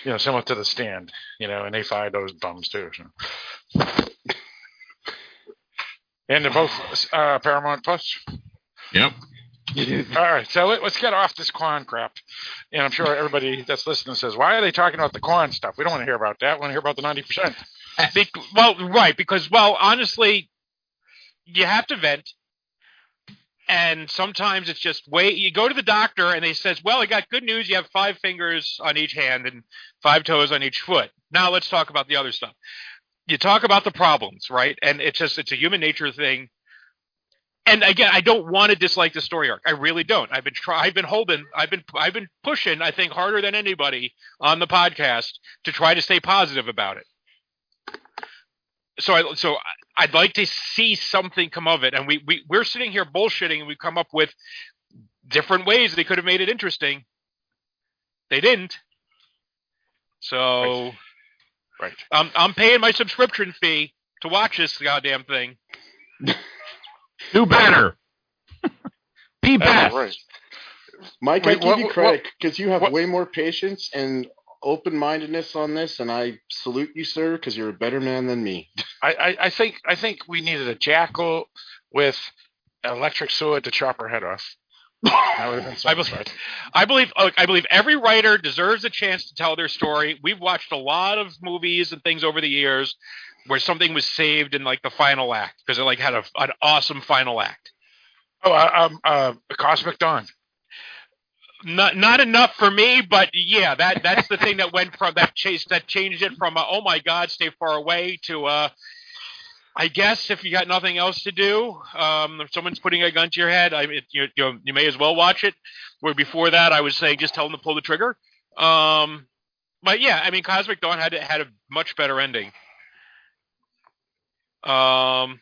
A: You know, similar to the stand. You know, and they fired those bums too. So. And they're both uh, Paramount Plus.
D: Yep.
A: All right, so let, us get off this Kwan crap. And I'm sure everybody that's listening says, "Why are they talking about the Kwan stuff? We don't want to hear about that. We want to hear about the ninety percent."
C: Be- well, right, because well, honestly, you have to vent, and sometimes it's just wait. You go to the doctor, and they says, "Well, I got good news. You have five fingers on each hand and five toes on each foot." Now let's talk about the other stuff. You talk about the problems, right? And it's just it's a human nature thing. And again, I don't want to dislike the story arc. I really don't. I've been try- I've been holding, I've been I've been pushing. I think harder than anybody on the podcast to try to stay positive about it so I so I'd like to see something come of it. And we, we we're sitting here bullshitting and we come up with different ways they could have made it interesting. They didn't. So
A: Right.
C: I'm I'm paying my subscription fee to watch this goddamn thing.
D: Do better. Be
A: That's
D: best.
A: right.
B: Mike, I give
A: what-
B: you credit because you have
A: what-
B: way more patience and open mindedness on this, and I salute you, sir, because you're a better man than me.
A: I, I, I think I think we needed a jackal with an electric sword to chop her head off. That would have been
C: I believe- I believe I believe every writer deserves a chance to tell their story. We've watched a lot of movies and things over the years where something was saved in like the final act because it like had a, an awesome final act.
A: Oh, uh, um, uh, Cosmic Dawn.
C: Not not enough for me, but yeah, that that's the thing that went from that chase that changed it from a, oh my god, stay far away to uh I guess if you got nothing else to do, um, if someone's putting a gun to your head, I mean, you, you you may as well watch it. Where before that, I was saying just tell them to pull the trigger. Um, but yeah, I mean, Cosmic Dawn had had a much better ending. Um,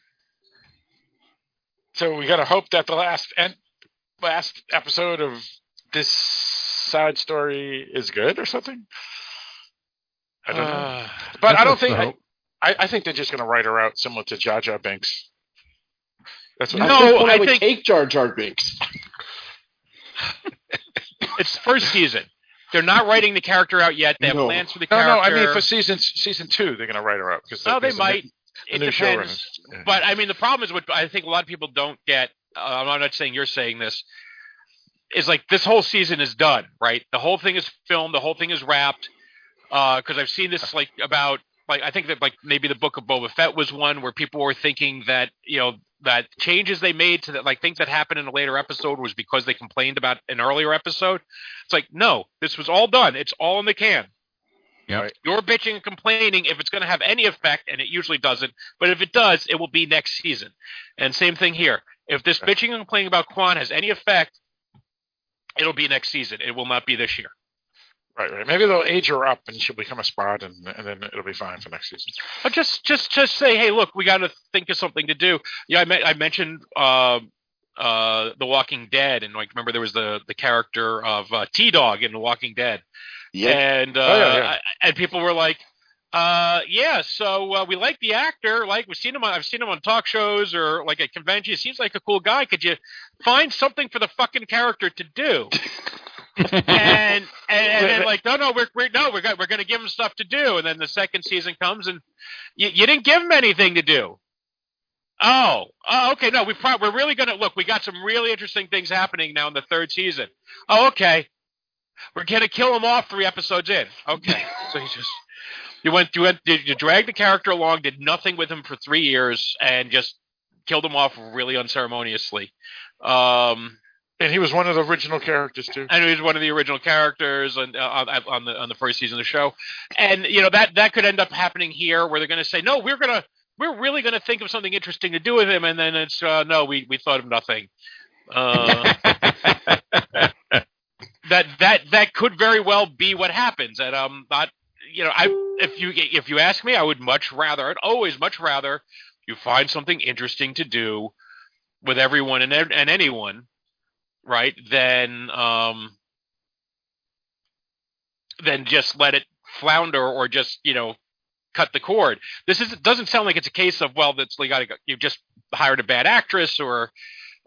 A: So we got to hope that the last en- last episode of this side story is good or something. I don't know,
C: uh,
A: but I don't think
D: the
A: I. I, I think they're just going to write her out similar to Jar Jar Binks. That's what
C: No,
B: At this point,
C: I
B: I would
C: think-
B: take Jar Jar Binks.
C: it's first season. They're not writing the character out yet. They have
B: No.
C: plans for the
A: No,
C: character.
A: no. No, I mean, for season season two, they're going to write her out because
C: Oh, they might.
A: The,
C: it
A: new
C: depends.
A: Yeah.
C: But I mean, the problem is what I think a lot of people don't get. Uh, I'm not saying you're saying this. Is like this whole season is done, right? The whole thing is filmed, the whole thing is wrapped. Uh, because I've seen this like about like I think that like maybe the book of Boba Fett was one where people were thinking that you know that changes they made to that like things that happened in a later episode was because they complained about an earlier episode. It's like no, this was all done. It's all in the can.
D: Yep.
C: You're bitching and complaining if it's going to have any effect, and it usually doesn't. But if it does, it will be next season. And same thing here. If this bitching and complaining about Kwan has any effect, it'll be next season. It will not be this year.
A: Right, right. Maybe they'll age her up and she'll become a spot, and, and then it'll be fine for next season.
C: But just just just say, hey, look, we got to think of something to do. Yeah, I, me- I mentioned uh, uh, The Walking Dead, and like remember there was the the character of uh, T Dog in The Walking Dead,
B: Yeah.
C: and uh,
A: Oh, yeah, yeah.
C: I- and people were like, uh, yeah, so uh, we like the actor, like we've seen him, on, I've seen him on talk shows or like at conventions. He seems like a cool guy. Could you find something for the fucking character to do? and and, and then like no no we're, we're no we're go- we're going to give him stuff to do. And then the second season comes and you, you didn't give him anything to do. Oh oh okay no we pro- we're really going to look we got some really interesting things happening now in the third season. Oh okay. We're going to kill him off three episodes in. Okay. So you just you went you went you, dragged the character along did nothing with him for three years and just killed him off really unceremoniously um
A: And he was one of the original characters too.
C: and he was one of the original characters on, uh, on the on the first season of the show. And you know that that could end up happening here, where they're going to say, "No, we're gonna we're really going to think of something interesting to do with him," and then it's uh, no, we we thought of nothing. Uh, that that that could very well be what happens, and um, not you know, I if you if you ask me, I would much rather, I'd always much rather you find something interesting to do with everyone and and anyone right then um then just let it flounder or just you know cut the cord. This is doesn't sound like it's a case of well that's like gotta go- you've just hired a bad actress or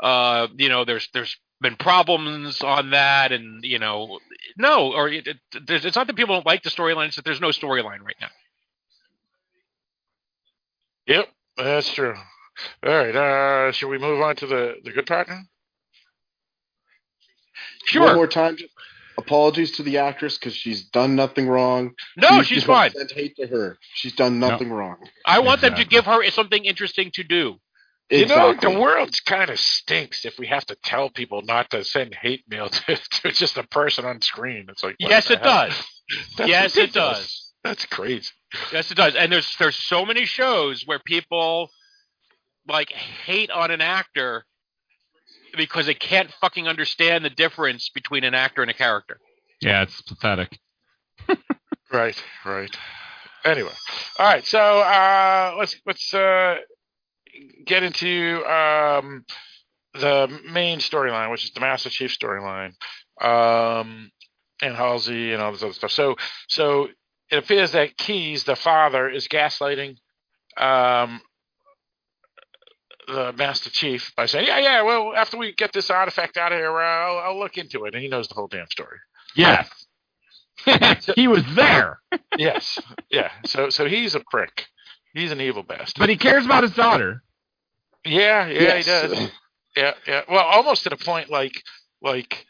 C: uh you know there's there's been problems on that and you know no or it, it, it's not that people don't like the storyline it's that there's no storyline right now
A: Yep, that's true. All right, uh, should we move on to the the good part now?
C: sure
B: One more time, just apologies to the actress because she's done nothing wrong.
C: no
B: Please
C: she's
B: do
C: fine
B: Send hate to her. She's done nothing wrong.
C: i want them to give her something interesting to do
A: You know, the world kind of stinks if we have to tell people not to send hate mail to, to just a person on screen. It's like,
C: yes it does
A: That's
C: yes it does
A: That's crazy.
C: Yes, it does. And there's there's so many shows where people like hate on an actor because they can't fucking understand the difference between an actor and a character.
D: yeah, it's pathetic.
A: Right, right. Anyway, all right. So uh, let's let's uh, get into um, the main storyline, which is the Master Chief storyline, um, and Halsey and all this other stuff. So so it appears that Keyes, the father, is gaslighting um, the Master Chief by saying, "Yeah, yeah. Well, after we get this artifact out of here, I'll, I'll look into it." And he knows the whole damn story.
D: Yes. he was there,
A: yes, yeah. So so he's a prick. He's an evil bastard.
D: but he cares about his daughter.
A: Yeah, yeah,
B: Yes.
A: he does. Yeah, yeah. Well, almost to the point like like.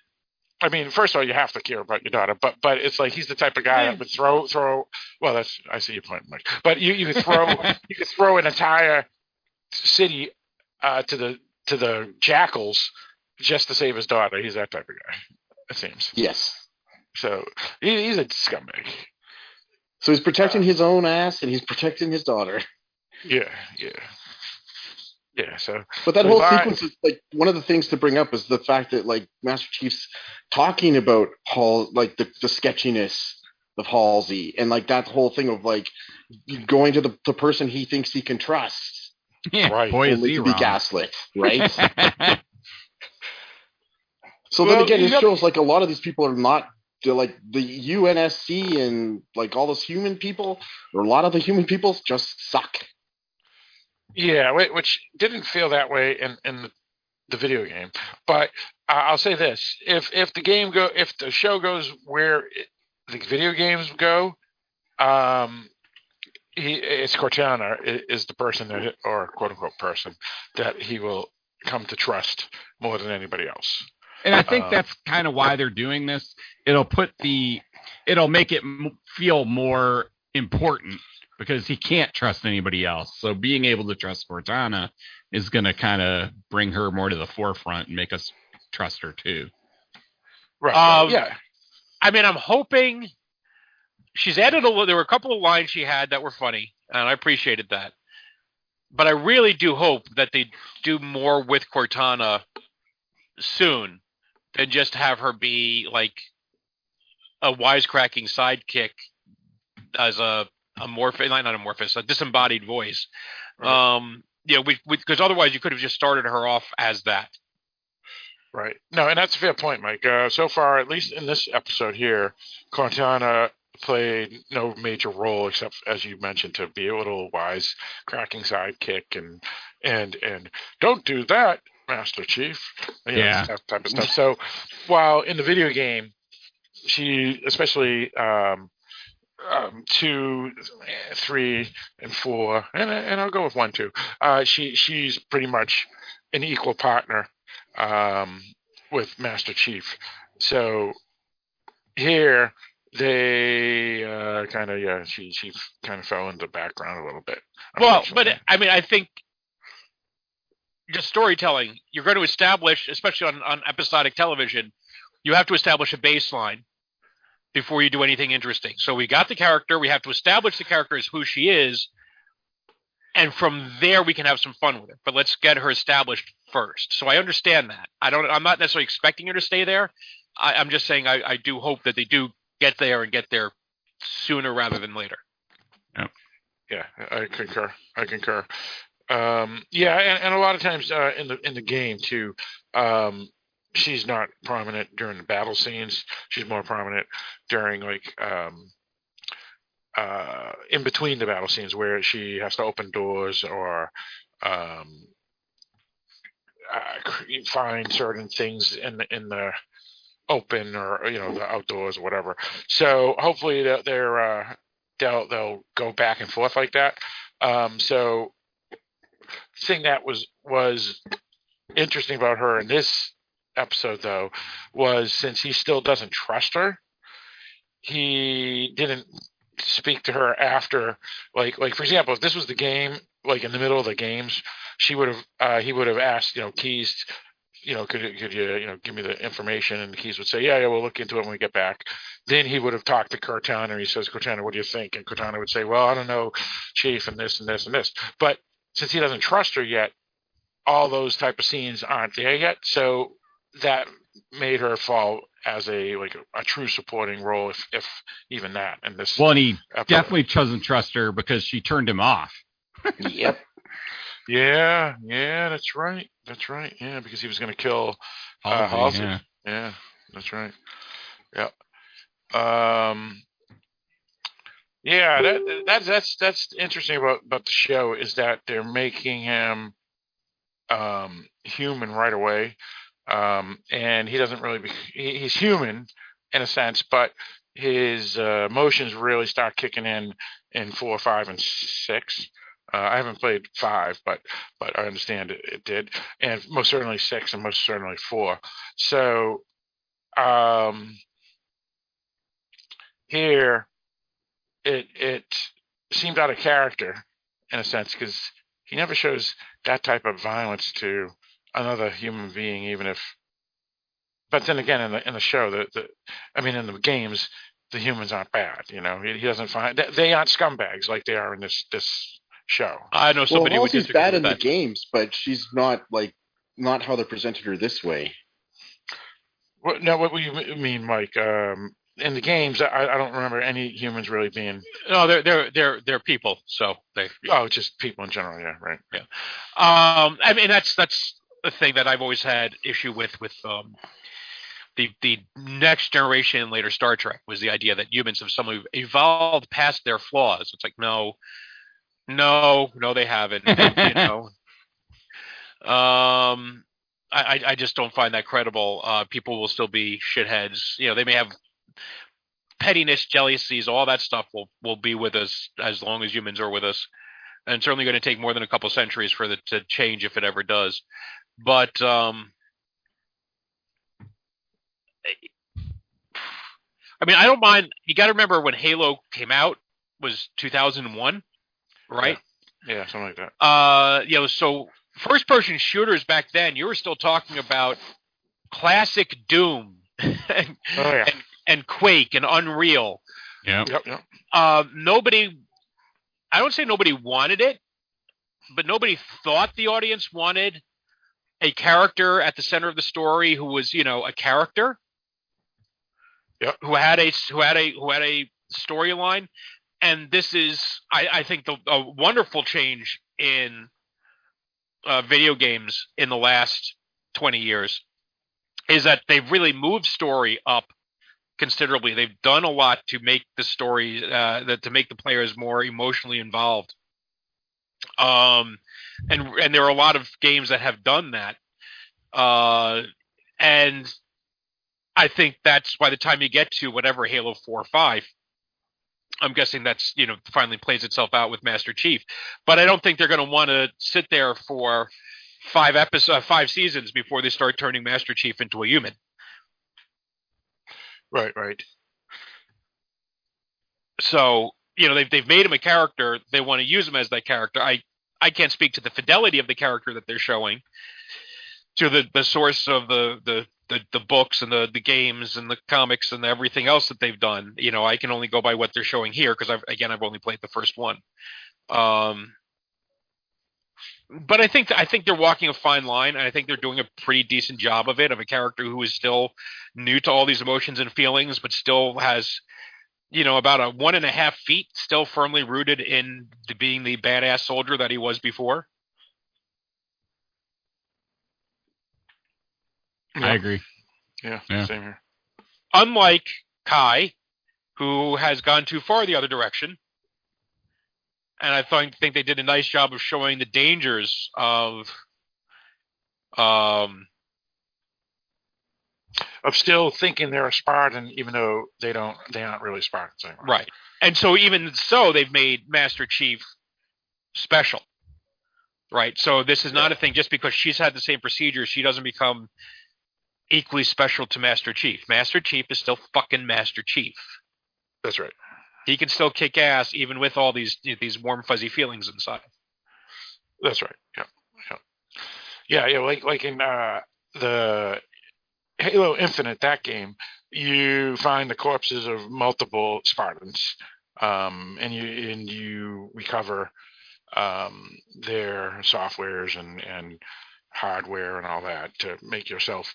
A: I mean, first of all, you have to care about your daughter, but but it's like he's the type of guy that would throw throw. Well, that's I see your point, Mike. But you you could throw you could throw an entire city uh, to the to the jackals just to save his daughter. He's that type of guy. It seems.
B: Yes.
A: So he, he's a scumbag.
B: So he's protecting his own ass and he's protecting his daughter.
A: Yeah, yeah, yeah. So
B: But that
A: So
B: whole
A: if I-
B: sequence is like one of the things to bring up is the fact that like Master Chief's talking about Hall like the, the sketchiness of Halsey and like that whole thing of like going to the, the person he thinks he can trust
D: Yeah,
A: Right.
D: boy is
B: only
D: he
B: to be
D: wrong.
B: gaslit, right? so
A: Well,
B: then again,
A: you
B: it shows like a lot of these people are not like the UNSC and like all those human people, or a lot of the human people just suck.
A: Yeah, which didn't feel that way in in the, video game. But uh, I'll say this: if if the game go, if the show goes where it, the video games go, um, he it's Cortana is the person that or quote unquote person that he will come to trust more than anybody else.
D: And I think
A: Uh,
D: that's kind of why they're doing this. It'll put the, it'll make it m- feel more important because he can't trust anybody else. So being able to trust Cortana is going to kind of bring her more to the forefront and make us trust her too.
A: Right.
C: Um,
A: yeah.
C: I mean, I'm hoping she's added a. li- There were a couple of lines she had that were funny, and I appreciated that. But I really do hope that they do more with Cortana soon than just have her be like a wisecracking sidekick as a amorphous, not amorphous, a disembodied voice.
A: Right.
C: Um, you know, because otherwise you could have just started her off as that.
A: Right. No, and that's a fair point, Mike. Uh, so far, at least in this episode here, Cortana played no major role except, as you mentioned, to be a little wise, cracking sidekick and and and don't do that, Master Chief. You know,
D: Yeah.
A: that type of stuff. So, while in the video game, she, especially um, um, two, three, and four, and and I'll go with one too. Uh, she she's pretty much an equal partner um, with Master Chief. So here they uh, kind of yeah she she kind of fell into the background a little bit.
C: Well, but. I mean, I think just storytelling. You're going to establish, especially on, on episodic television, you have to establish a baseline before you do anything interesting. So we got the character. We have to establish the character as who she is, and from there we can have some fun with it. But let's get her established first. So I understand that. I don't. I'm not necessarily expecting her to stay there. I, I'm just saying I, I do hope that they do get there and get there sooner rather than later. Yep.
A: Yeah, I concur. I concur. Um, yeah, and, and a lot of times uh, in the in the game too, um, she's not prominent during the battle scenes. She's more prominent during like um, uh, in between the battle scenes where she has to open doors or um, uh, find certain things in the in the open or you know the outdoors or whatever. So hopefully they're, uh, they'll they'll go back and forth like that. Um, so thing that was was interesting about her in this episode though was since he still doesn't trust her, he didn't speak to her after like like for example if this was the game like in the middle of the games she would have uh he would have asked you know Keyes you know could could you you know give me the information? And Keyes would say yeah yeah we'll look into it when we get back. Then he would have talked to cortana and he says cortana what do you think? And cortana would say well i don't know chief and this and this and this. But since he doesn't trust her yet all those type of scenes aren't there yet. So that made her fall as a like a, a true supporting role if if even that And this
D: Well, and he
A: episode.
D: definitely doesn't trust her because she turned him off.
B: Yep.
A: Yeah, yeah, that's right. That's right. Yeah, because he was going to kill. Uh,
D: Halsey,
A: Halsey.
D: yeah.
A: Yeah, that's right. Yeah. Um. Yeah, that that's that's that's interesting about about the show is that they're making him um human right away, um, and he doesn't really be he, he's human in a sense, but his uh, emotions really start kicking in in four, five, and six. Uh, I haven't played five, but but I understand it, it did, and most certainly six, and most certainly four. So, um, here, it it seemed out of character in a sense because he never shows that type of violence to another human being, even if. But then again, in the in the show, the, the I mean, in the games, the humans aren't bad. You know, he, he doesn't find they- they aren't scumbags like they are in this this show.
C: I know
B: Well,
C: somebody would disagree
B: bad
C: with
B: in the games, but she's not like not how they presented her this way.
A: What, now, what do you mean, Mike? Um, in the games, I, I don't remember any humans really being.
C: No, they're they're they're they're people, so they.
A: Oh, just people in general. Yeah, right.
C: Um, I mean that's that's the thing that I've always had issue with with um the the next generation and later Star Trek was the idea that humans have somehow evolved past their flaws. It's like no, no, no, they haven't. you know. Um, I I- just don't find that credible. Uh, people will still be shitheads. You know, they may have pettiness, jealousies, all that stuff will will be with us as long as humans are with us, and certainly going to take more than a couple centuries for it to change if it ever does. But um, I mean, I don't mind. You got to remember when Halo came out was 2001, right?
A: Yeah, something like that.
C: Uh, you know, so first person shooters back then, you were still talking about classic Doom and,
A: Oh yeah.
C: and, and Quake and Unreal.
D: Yeah.
A: Yep, yep.
C: Uh, nobody, I don't say nobody wanted it, but nobody thought the audience wanted a character at the center of the story who was, you know, a character.
A: Yep.
C: Who had a who had a who had a storyline, and this is, I, I think, the a wonderful change in uh, video games in the last twenty years is that they've really moved story up considerably. They've done a lot to make the story uh, that to make the players more emotionally involved. Um, and and there are a lot of games that have done that. Uh, and I think that's by the time you get to whatever Halo Four or Five. I'm guessing that's you know finally plays itself out with Master Chief, but I don't think they're going to want to sit there for five episodes, five seasons before they start turning Master Chief into a human.
A: Right, right.
C: So you know they've they've made him a character. They want to use him as that character. I I can't speak to the fidelity of the character that they're showing, to the the source of the the the, the books and the the games and the comics and everything else that they've done. You know, I can only go by what they're showing here because I've again I've only played the first one. Um, but I think I think they're walking a fine line, and I think they're doing a pretty decent job of it. Of a character who is still new to all these emotions and feelings, but still has, you know, about a one and a half feet, still firmly rooted in the, being the badass soldier that he was before.
D: I agree.
A: Yeah,
D: Yeah.
A: same here.
C: Unlike Kai, who has gone too far the other direction. And I think think they did a nice job of showing the dangers of um
A: Of still thinking they're a Spartan, even though they don't, they aren't really Spartans anymore.
C: Right. And so even so, they've made Master Chief special. Right. So this is not a thing just because she's had the same procedure, she doesn't become equally special to Master Chief. Master Chief is still fucking Master Chief.
A: That's right.
C: He can still kick ass even with all these these warm fuzzy feelings inside.
A: That's right. Yeah, yeah, yeah, yeah. Like like in uh, the Halo Infinite, that game, you find the corpses of multiple Spartans, um, and you and you recover um, their softwares and and hardware and all that to make yourself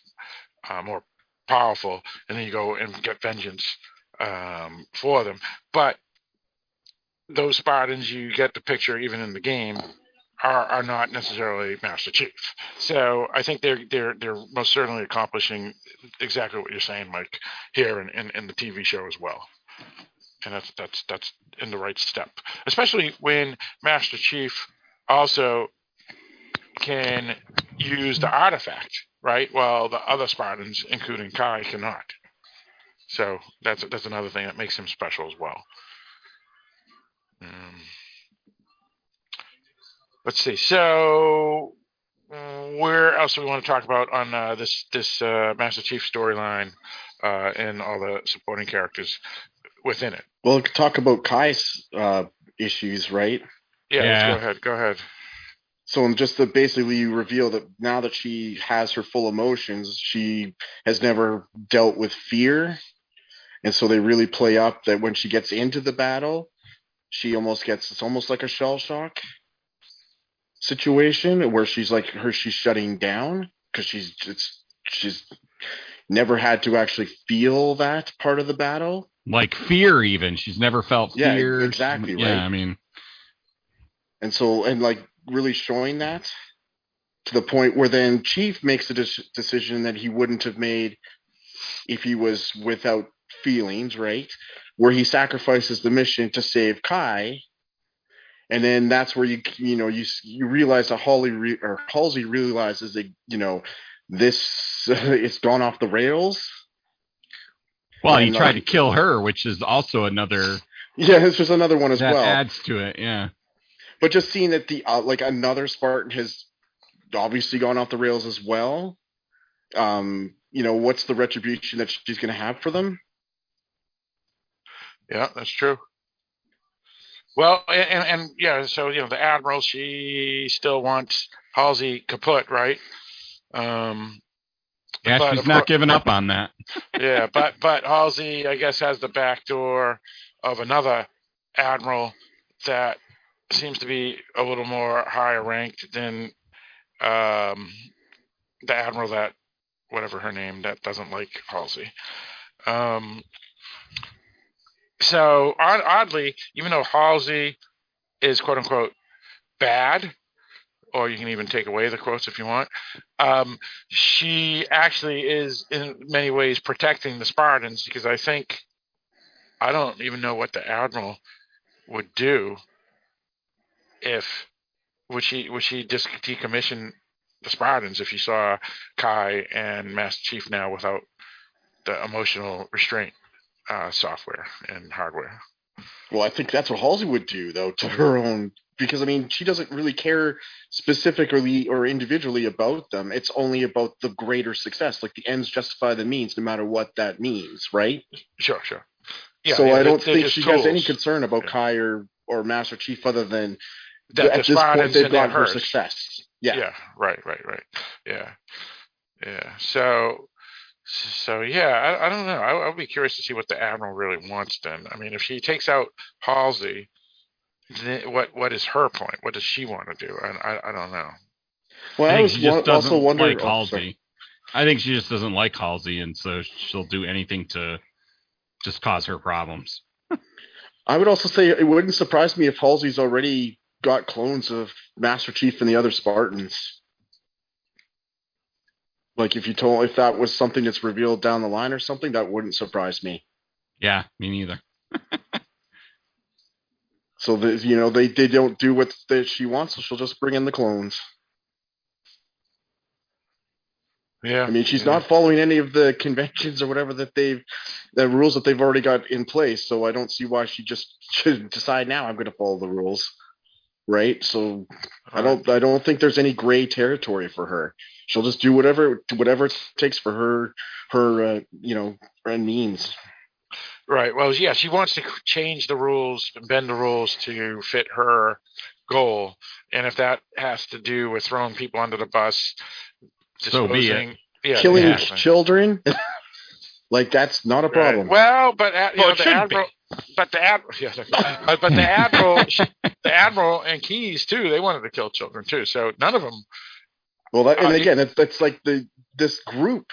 A: uh, more powerful, and then you go and get vengeance um, for them. But those Spartans, you get the picture even in the game, are, are not necessarily Master Chief. So I think they're they're they're most certainly accomplishing exactly what you're saying, Mike, here in, in, in the TV show as well. And that's that's that's in the right step. Especially when Master Chief also can use the artifact, right? While the other Spartans, including Kai, cannot. So that's that's another thing that makes him special as well. Let's see. So, where else do we want to talk about on uh, this this uh, Master Chief storyline uh, and all the supporting characters within it?
B: Well, talk about Kai's uh, issues, right?
A: Yeah,
D: Yeah.
A: go ahead. Go ahead.
B: So in just to basically you reveal that now that she has her full emotions, she has never dealt with fear. And so they really play up that when she gets into the battle, she almost gets it's almost like a shell shock situation where she's like her she's shutting down because she's just she's never had to actually feel that part of the battle.
D: Like fear, even she's never felt
B: Yeah,
D: fear.
B: exactly,
D: Yeah,
B: right.
D: I mean,
B: and so and like really showing that to the point where then chief makes a dec- decision that he wouldn't have made if he was without feelings right where he sacrifices the mission to save kai and then that's where you you know you you realize that Holly re- or Halsey realizes that you know this it's gone off the rails
D: well, he
B: And,
D: tried
B: uh,
D: to kill her, which is also another
B: yeah this was another one as
D: that
B: well
D: adds to it. Yeah,
B: but just seeing that the uh, like another Spartan has obviously gone off the rails as well. Um, you know, what's the retribution that she's going to have for them?
A: Yeah, that's true. Well, and, and yeah, so you know, the admiral she still wants Halsey kaput, right? Um,
D: Yeah,
A: but
D: she's not giving up on that.
A: yeah, but but Halsey, I guess, has the back door of another admiral that seems to be a little more higher ranked than um, the admiral that whatever her name that doesn't like Halsey. Um, so odd, oddly, even though Halsey is quote unquote bad, or you can even take away the quotes if you want, um, she actually is in many ways protecting the Spartans because I think I don't even know what the admiral would do if would she would she just decommission the Spartans if she saw Kai and Master Chief now without the emotional restraint uh, software and hardware.
B: Well, I think that's what Halsey would do, though, to her own, because I mean, she doesn't really care specifically or individually about them. It's only about the greater success. Like the ends justify the means, no matter what that means, right?
A: Sure, sure. Yeah,
B: so I don't think she has any concern about
A: Yeah.
B: Kai or, or Master Chief, other than
A: That
B: at this point they've got her success. Yeah.
A: yeah right right right yeah yeah so so yeah i, I don't know I, i'll be curious to see what the admiral really wants then i mean if she takes out halsey then what what is her point what does she want to do i i, I don't know
B: Well,
D: I
B: I, was
D: she just
B: wa- also wondering.
D: like
B: oh,
D: Halsey.
B: sorry.
D: I think she just doesn't like Halsey, and so she'll do anything to just cause her problems.
B: I would also say it wouldn't surprise me if Halsey's already got clones of Master Chief and the other Spartans. Like if you told if that was something that's revealed down the line or something, that wouldn't surprise me.
D: Yeah, me neither.
B: So that you know they, they don't do what she wants, so she'll just bring in the clones.
A: yeah
B: I mean, she's
A: yeah.
B: not following any of the conventions or whatever that they've the rules that they've already got in place. So I don't see why she just should decide now I'm going to follow the rules, right? So I don't I don't think there's any gray territory for her. She'll just do whatever whatever it takes for her her uh, you know her means.
A: Right. Well, yeah, she wants to change the rules, bend the rules to fit her goal, and if that has to do with throwing people under the bus,
D: So be it.
A: disposing, yeah,
B: Killing
A: exactly.
B: children, like that's not a
A: Right.
B: problem.
A: Well, but uh, you
C: Well,
A: know, the
C: shouldn't be.
A: admiral, but the ad, yeah, uh, but the admiral, the admiral and Keyes too. They wanted to kill children too. So none of them.
B: Well, that, and
A: Uh,
B: again, it's that's like the this group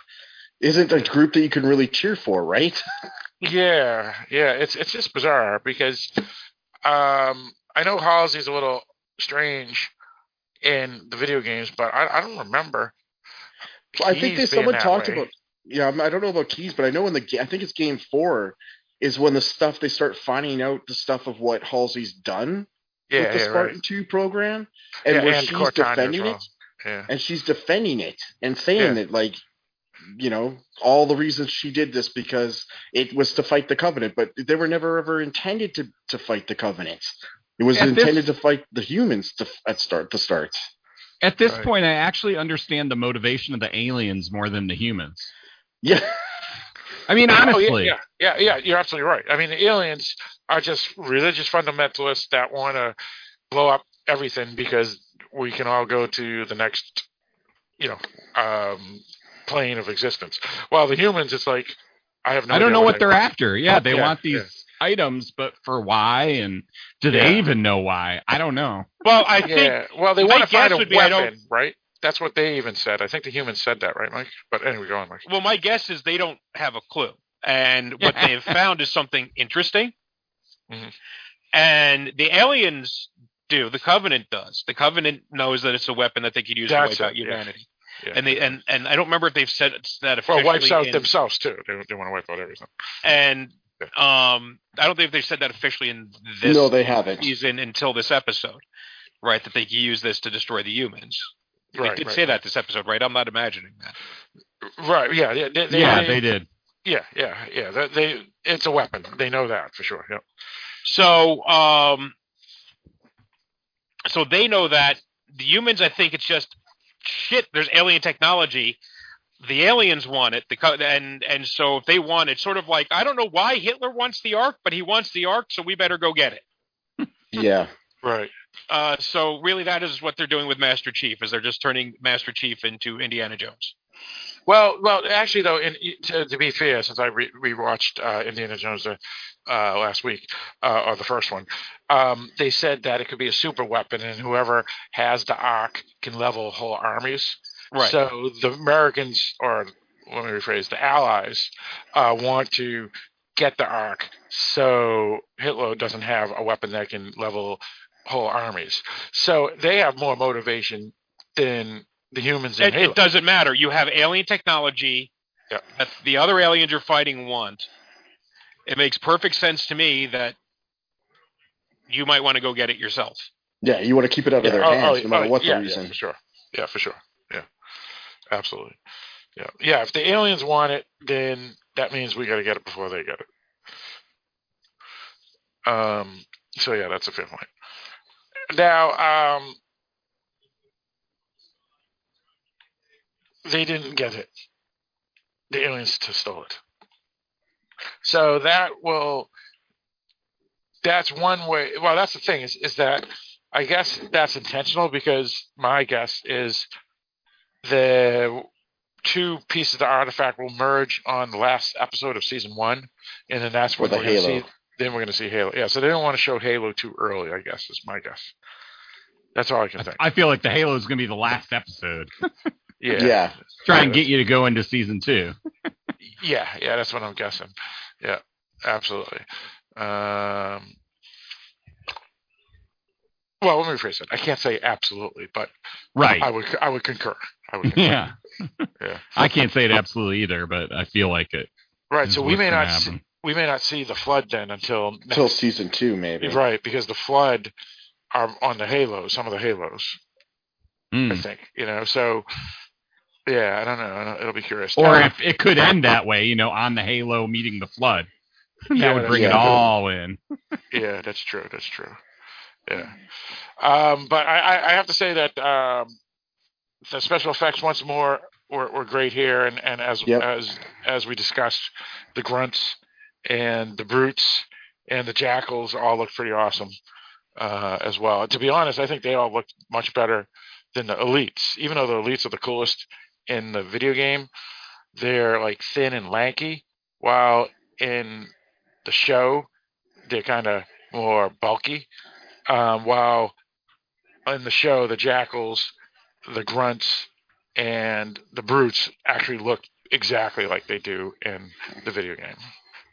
B: isn't a group that you can really cheer for, right?
A: Yeah, yeah. It's it's just bizarre because um, I know Halsey's a little strange in the video games, but I, I don't remember.
B: Well, I think
A: Keyes
B: that
A: being
B: someone talked
A: way.
B: about. Yeah, I'm- I don't know about Keyes, but I know in the ga- I think it's game four is when the stuff they start finding out the stuff of what Halsey's done
A: Yeah,
B: with the
A: yeah,
B: Spartan
A: right.
B: Two program, and
A: Yeah,
B: where
A: and
B: she's
A: Cortana
B: defending
A: well.
B: it,
A: Yeah,
B: and she's defending it and saying
A: Yeah.
B: that like, you know, all the reasons she did this because it was to fight the Covenant, but they were never ever intended to to fight the Covenant. It was
D: At this-
B: intended to fight the humans to, at start to start.
D: At this
A: Right.
D: point, I actually understand the motivation of the aliens more than the humans.
B: Yeah.
D: I mean,
A: Oh, yeah,
D: honestly,
A: yeah, yeah, yeah. You're absolutely right. I mean, the aliens are just religious fundamentalists that want to blow up everything because we can all go to the next, you know, um, plane of existence. While the humans, it's like I have no.
D: I don't know what they're
A: want.
D: after. Yeah, they
A: Yeah,
D: want these
A: yeah.
D: items, but for why? And do they even know why? I don't know.
C: Well, I think
A: Yeah. Well, they want to find a
C: would be I don't-
A: weapon, right? That's what they even said. I think the humans said that, right, Mike? But anyway, go on, Mike.
C: Well, my guess is they don't have a clue, and what they've found is something interesting.
A: Mhm.
C: And the aliens do. The Covenant does. The Covenant knows that it's a weapon that they could use
A: That's
C: to wipe out
A: it, yeah.
C: humanity.
A: Yeah.
C: And they and and I don't remember if they've said that officially.
A: well, wipes out
C: in-
A: themselves too. They, they want to wipe out everything.
C: And um, I don't think they've said that officially in this
B: no, they haven't.
C: season until this episode, right? That they can use this to destroy the humans.
A: Right.
C: they did
A: right,
C: say that this episode, right? I'm not imagining that.
A: Right. Yeah. yeah they, they,
D: yeah,
A: they,
D: they did.
A: Yeah. Yeah. Yeah. They, they. It's a weapon. They know that for sure. Yep.
C: So, um, so they know that the humans. I think it's just shit. There's alien technology. the aliens want it. The co- and and so if they want it, sort of like I don't know why Hitler wants the Ark, but he wants the Ark, so we better go get it.
B: Yeah.
A: Right.
C: Uh, so really, that is what they're doing with Master Chief, is they're just turning Master Chief into Indiana Jones.
A: Well, well, actually, though, in, to, to be fair, since I re- rewatched uh, Indiana Jones uh, uh, last week, uh, or the first one, um, they said that it could be a super weapon, and whoever has the Ark can level whole armies.
C: Right.
A: So the Americans, or let me rephrase, the Allies, uh, want to get the Ark so Hitler doesn't have a weapon that can level whole armies. So they have more motivation than the humans in
C: it,
A: Halo.
C: it doesn't matter. You have alien technology
A: Yep.
C: that the other aliens you're fighting want. It makes perfect sense to me that you might want to go get it yourself.
B: Yeah, you want to keep it out of
A: Yeah,
B: their
A: oh,
B: hands,
A: oh,
B: no matter
A: oh,
B: what
A: yeah,
B: the reason.
A: Yeah, for sure. Yeah, for sure. Yeah, absolutely. Yeah, yeah. If the aliens want it, then that means we got to get it before they get it. Um. So yeah, that's a fair point. Now, um, they didn't get it. The aliens to stole it. So that will. That's one way. Well, that's the thing is is that I guess that's intentional because my guess is the two pieces of the artifact will merge on the last episode of season one, and then that's where
B: the
A: we're going to
B: Halo.
A: see. Then we're going to see Halo. Yeah, so they don't want to show Halo too early. I guess is my guess. That's all I can think.
D: I feel like the Halo is going to be the last episode.
A: Yeah,
B: Yeah.
D: Try and get you to go into season two.
A: yeah, yeah. That's what I'm guessing. Yeah, absolutely. Um, well, let me rephrase it. I can't say absolutely, but
D: Right.
A: I would I would concur. I would concur.
D: yeah.
A: Yeah.
D: I can't say it absolutely either, but I feel like it.
A: Right. So we may not see,
D: happen.
A: We may not see the flood then until next,
B: Until season two, maybe.
A: right because the flood are on the halos, some of the halos. I
D: Mm.
A: think you know. So yeah, I don't know. It'll be curious.
D: Or
A: Now-
D: if it could end that way, you know, on the Halo meeting the flood.
A: Yeah,
D: that would bring it all in.
A: yeah, that's true. That's true. Yeah. Um, but I, I, I have to say that um, the special effects once more were, were great here, and, and as
B: Yep.
A: as as we discussed, the grunts and the brutes and the jackals all look pretty awesome uh, as well. To be honest, I think they all look much better than the elites. Even though the elites are the coolest in the video game, they're like thin and lanky, while in the show they're kind of more bulky. Um, while in the show, the jackals, the grunts, and the brutes actually look exactly like they do in the video game.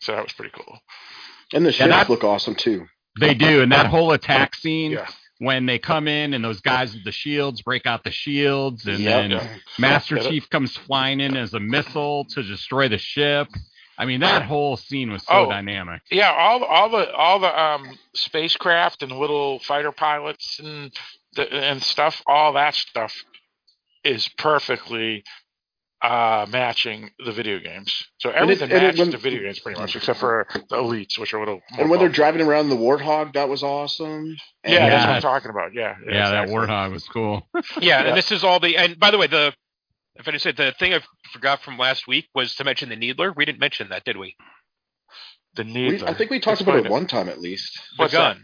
A: So that was pretty cool.
B: And the ships
D: that-
B: look awesome too.
D: They do, and that whole attack scene
A: Yeah.
D: when they come in and those guys with the shields break out the shields, and
B: Yep.
D: then Master Chief comes flying in as a missile to destroy the ship. I mean, that whole scene was so
A: Oh.
D: dynamic.
A: Yeah, all the all the all the um spacecraft and little fighter pilots and the, and stuff, all that stuff is perfectly uh matching the video games. So everything
B: and it-
A: matches
B: when-
A: the video games pretty much, except for the elites, which are a little. More
B: And when they're driving around the Warthog, that was awesome. And-
A: yeah, that's what I'm talking about. Yeah,
D: Yeah, that
A: exactly.
D: warthog was cool.
C: Yeah,
A: Yeah.
C: and this is all the. And by the way, the if I didn't say the thing I forgot from last week was to mention the Needler. We didn't mention that, did we?
A: The
B: We. I think we talked about
A: Explain
B: it one time at least.
C: The
A: What's that?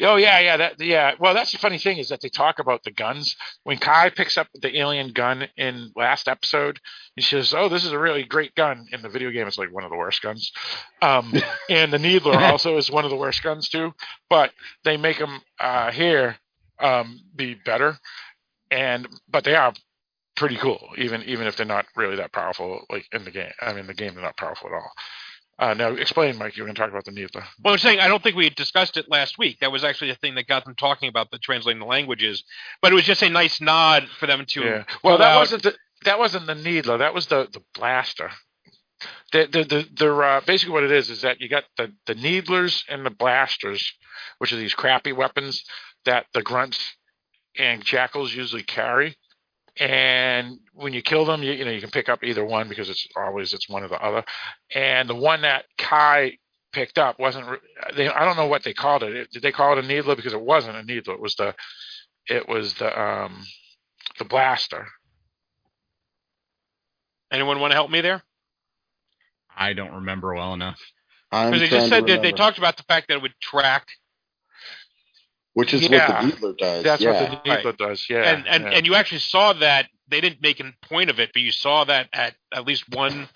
A: Oh yeah, yeah, that yeah. Well, that's the funny thing is that they talk about the guns. When Kai picks up the alien gun in last episode, he says, "Oh, this is a really great gun." In the video game, it's like one of the worst guns. Um, and the Needler also is one of the worst guns too. But they make them uh, here um, be better, and but they are pretty cool, even even if they're not really that powerful. Like in the game, I mean, the game they're not powerful at all. Uh, now, explain, Mike. You were going to talk about the Needler.
C: Well, I'm saying I don't think we discussed it last week. That was actually the thing that got them talking about the translating the languages. But it was just a nice nod for them to.
A: Yeah. Well, that
C: out-
A: wasn't the that wasn't the needler. That was the the blaster. The the the, the uh, basically what it is is that you got the the needlers and the blasters, which are these crappy weapons that the grunts and jackals usually carry. And when you kill them, you, you know you can pick up either one because it's always it's one or the other. And the one that Kai picked up wasn't they I don't know what they called it. Did they call it a needler? Because it wasn't a needler. It was the it was the um the blaster.
C: Anyone want to help me there?
D: I don't remember well enough.
B: I'm
C: Because they just said that they talked about the fact that it would track
B: which is
A: Yeah.
B: what the Needler does.
A: That's
B: yeah.
A: what the Needler does. Yeah,
C: and and
A: yeah.
C: and you actually saw that they didn't make a point of it, but you saw that at at least one.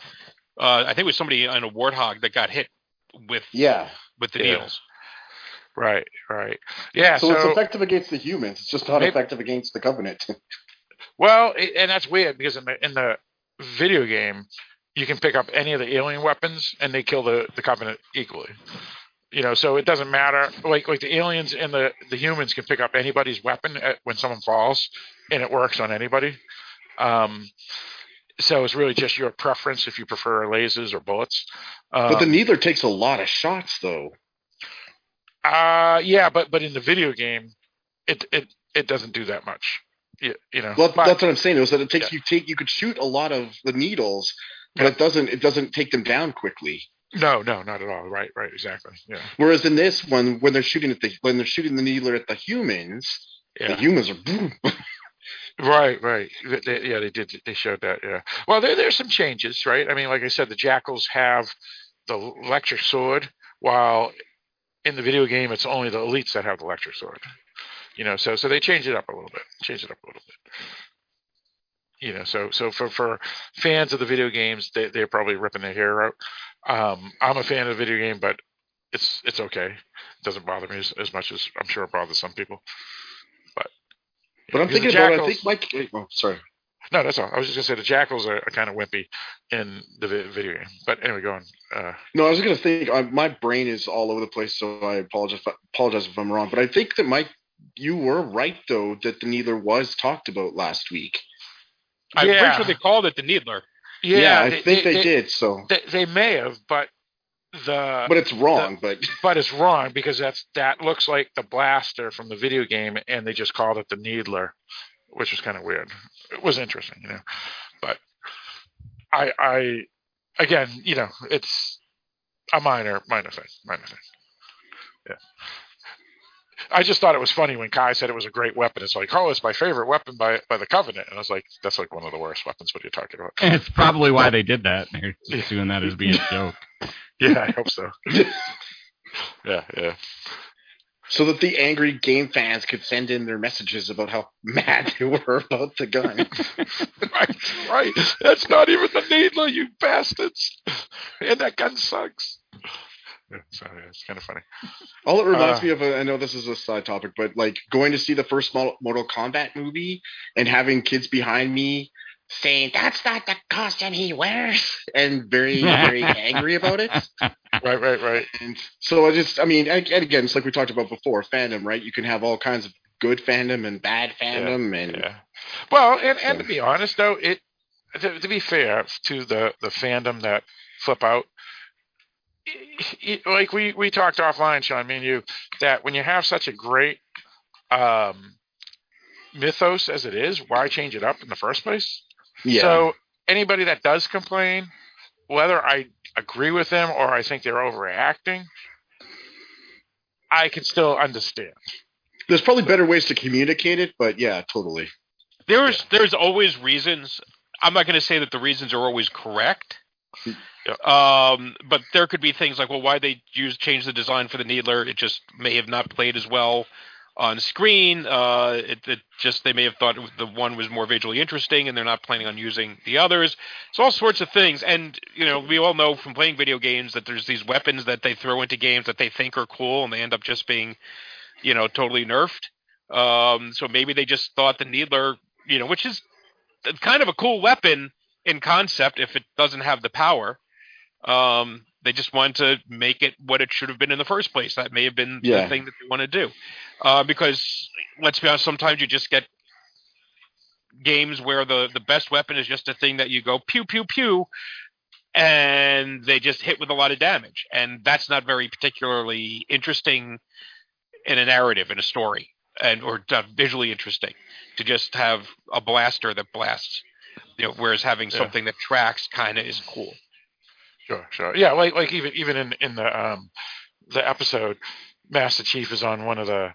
C: Uh, I think it was somebody on a warthog that got hit with
B: yeah.
C: with the
A: Yeah.
C: needles.
A: right, right. Yeah.
B: So,
A: So,
B: it's effective against the humans. It's just not
A: Maybe-
B: effective against the Covenant.
A: well, it, and that's weird because in the in the video game, you can pick up any of the alien weapons and they kill the the Covenant equally. You know, so it doesn't matter. Like like the aliens and the the humans can pick up anybody's weapon at, when someone falls, and it works on anybody. Um, so it's really just your preference if you prefer lasers or bullets. Um,
B: but the Needler takes a lot of shots, though.
A: Uh yeah, but but in the video game, it it it doesn't do that much. You, you know,
B: Well,
A: but-
B: that's what I'm saying. Is that it takes
A: Yeah.
B: you take you could shoot a lot of the needles, but it doesn't it doesn't take them down quickly.
A: No, no, not at all. Right, right, exactly. Yeah,
B: Whereas in this one, when they're shooting at the when they're shooting the needler at the humans, the humans are boom.
A: right, right. They- yeah, they did. They showed that. Yeah. Well, there there's some changes, right? I mean, like I said, the jackals have the electric sword, while in the video game, it's only the elites that have the electric sword. You know, so so they changed it up a little bit. Changed it up a little bit. You know, so so for for fans of the video games, they they're probably ripping their hair out. Um, I'm a fan of the video game, but it's it's okay. It doesn't bother me as, as much as I'm sure it bothers some people. But
B: But I'm
A: because the
B: thinking about. it, I think Mike. Oh, sorry.
A: no, that's all. I was just gonna say the jackals are, are kind of wimpy in the video game. But anyway, go on. Uh,
B: No, I was gonna think. Uh, my brain is all over the place, so I apologize. Apologize if I'm wrong. But I think that Mike, you were right though that the Needler was talked about last week.
C: I'm
A: Yeah.
C: pretty sure they called it the Needler.
A: yeah,
B: I think they, did. So,
A: They, they may have, but the
B: but it's wrong. but
A: but it's wrong because that's that looks like the blaster from the video game, and they just called it the Needler, which was kind of weird. It was interesting, you know. But I, I, again, you know, it's a minor, minor thing, minor thing. Yeah. I just thought it was funny when Kai said it was a great weapon. It's like, oh, it's my favorite weapon by by the Covenant, and I was like, that's like one of the worst weapons. What are you talking about?
D: And it's probably why they did that. They're just doing that as being a joke.
A: Yeah, I hope so. yeah, yeah.
B: so that the angry game fans could send in their messages about how mad they were about the gun.
A: right, right. That's not even the needle, you bastards. And that gun sucks. Yeah, so yeah, it's kind of funny.
B: All it reminds
A: Uh,
B: me of, I know this is a side topic, but like going to see the first Mortal Kombat movie and having kids behind me saying, that's not the costume he wears, and very, very angry about it.
A: Right, right, right.
B: And so I just, I mean, and, again, it's like we talked about before, fandom, right? You can have all kinds of good fandom and bad fandom, and
A: Yeah. Well, and, and to be honest, though, it to, to be fair to the the fandom that flip out, like we we talked offline, Sean, me and you, that when you have such a great um mythos as it is, why change it up in the first place?
B: yeah.
A: So anybody that does complain, whether I agree with them or I think they're overreacting, I can still understand.
B: There's probably better ways to communicate it, but yeah, totally.
C: There's there's always reasons. I'm not going to say that the reasons are always correct. Um, but there could be things like, well, why they use change the design for the needler? It just may have not played as well on screen. Uh, it, it just they may have thought the one was more visually interesting, and they're not planning on using the others. It's all sorts of things, and you know we all know from playing video games that there's these weapons that they throw into games that they think are cool, and they end up just being, you know, totally nerfed. Um, so maybe they just thought the needler, you know, which is kind of a cool weapon in concept if it doesn't have the power. Um, they just wanted to make it what it should have been in the first place. That may have been
B: Yeah.
C: the thing that they want to do. Uh, because let's be honest, sometimes you just get games where the the best weapon is just a thing that you go pew pew pew, and they just hit with a lot of damage, and that's not very particularly interesting in a narrative in a story, and or uh, visually interesting to just have a blaster that blasts. You know, whereas having
A: Yeah.
C: something that tracks kind of is cool.
A: Sure, sure. Yeah, like like even even in in the um the episode, Master Chief is on one of the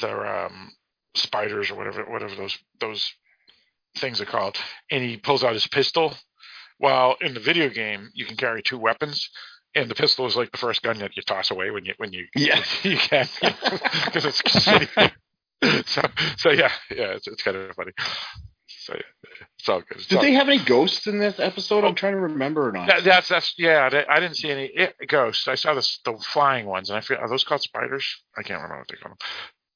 A: the um spiders or whatever whatever those those things are called, and he pulls out his pistol, While in the video game, you can carry two weapons, and the pistol is like the first gun that you toss away when you when you
B: Yeah.
A: you can because it's so so yeah yeah it's, it's kind of funny. So yeah, it's all good. It's
B: Did
A: all-
B: they have any ghosts in this episode? I'm trying to remember or not.
A: that, that's that's yeah. that- I didn't see any it, ghosts. I saw the the flying ones, and I feel are those called spiders? I can't remember what they call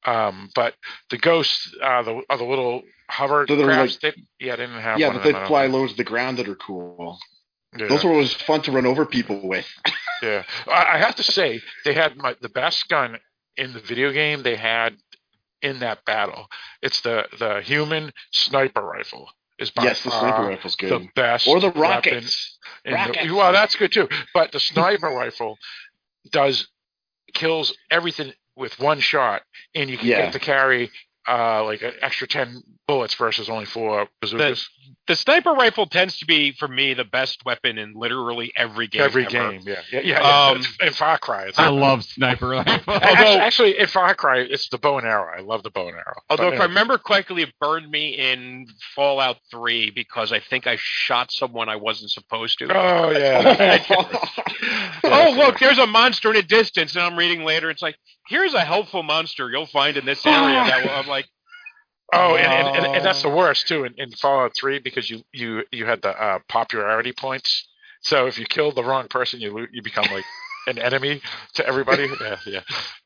A: them. Um, but the ghosts, uh, the are the little hover
B: So
A: crafts. they, yeah, they didn't have.
B: yeah, that they
A: them, I don't
B: fly low to the ground that are cool.
A: Yeah.
B: Those were always fun to run over people with.
A: Yeah, I, I have to say they had my, the best gun in the video game. They had in that battle. It's the the human sniper rifle. Is by
B: yes, the sniper rifle's good.
A: the best,
B: or the
A: weapon
B: rockets.
A: the- well, that's good too. But the sniper rifle does kills everything with one shot, and you can
B: Yeah.
A: get to carry uh, like an extra ten bullets versus only four bazookas.
C: The sniper rifle tends to be, for me, the best weapon in literally every game.
A: Every
C: ever.
A: game, yeah, yeah, yeah. yeah.
C: Um,
A: in Far Cry, it's
D: I love sniper rifle.
C: Although-
A: actually, in Far Cry, it's the bow and arrow. I love the bow and arrow.
C: Although,
A: But
C: if I remember correctly, it burned me in Fallout 3 because I think I shot someone I wasn't supposed to.
A: oh yeah,
C: oh, look, there's a monster in a distance, and I'm reading later. It's like, here's a helpful monster you'll find in this area. That will, I'm like,
A: oh, and, and, and, and that's the worst too in, in Fallout Three because you you you had the uh, popularity points. So if you killed the wrong person, you you become like an enemy to everybody. Yeah, yeah,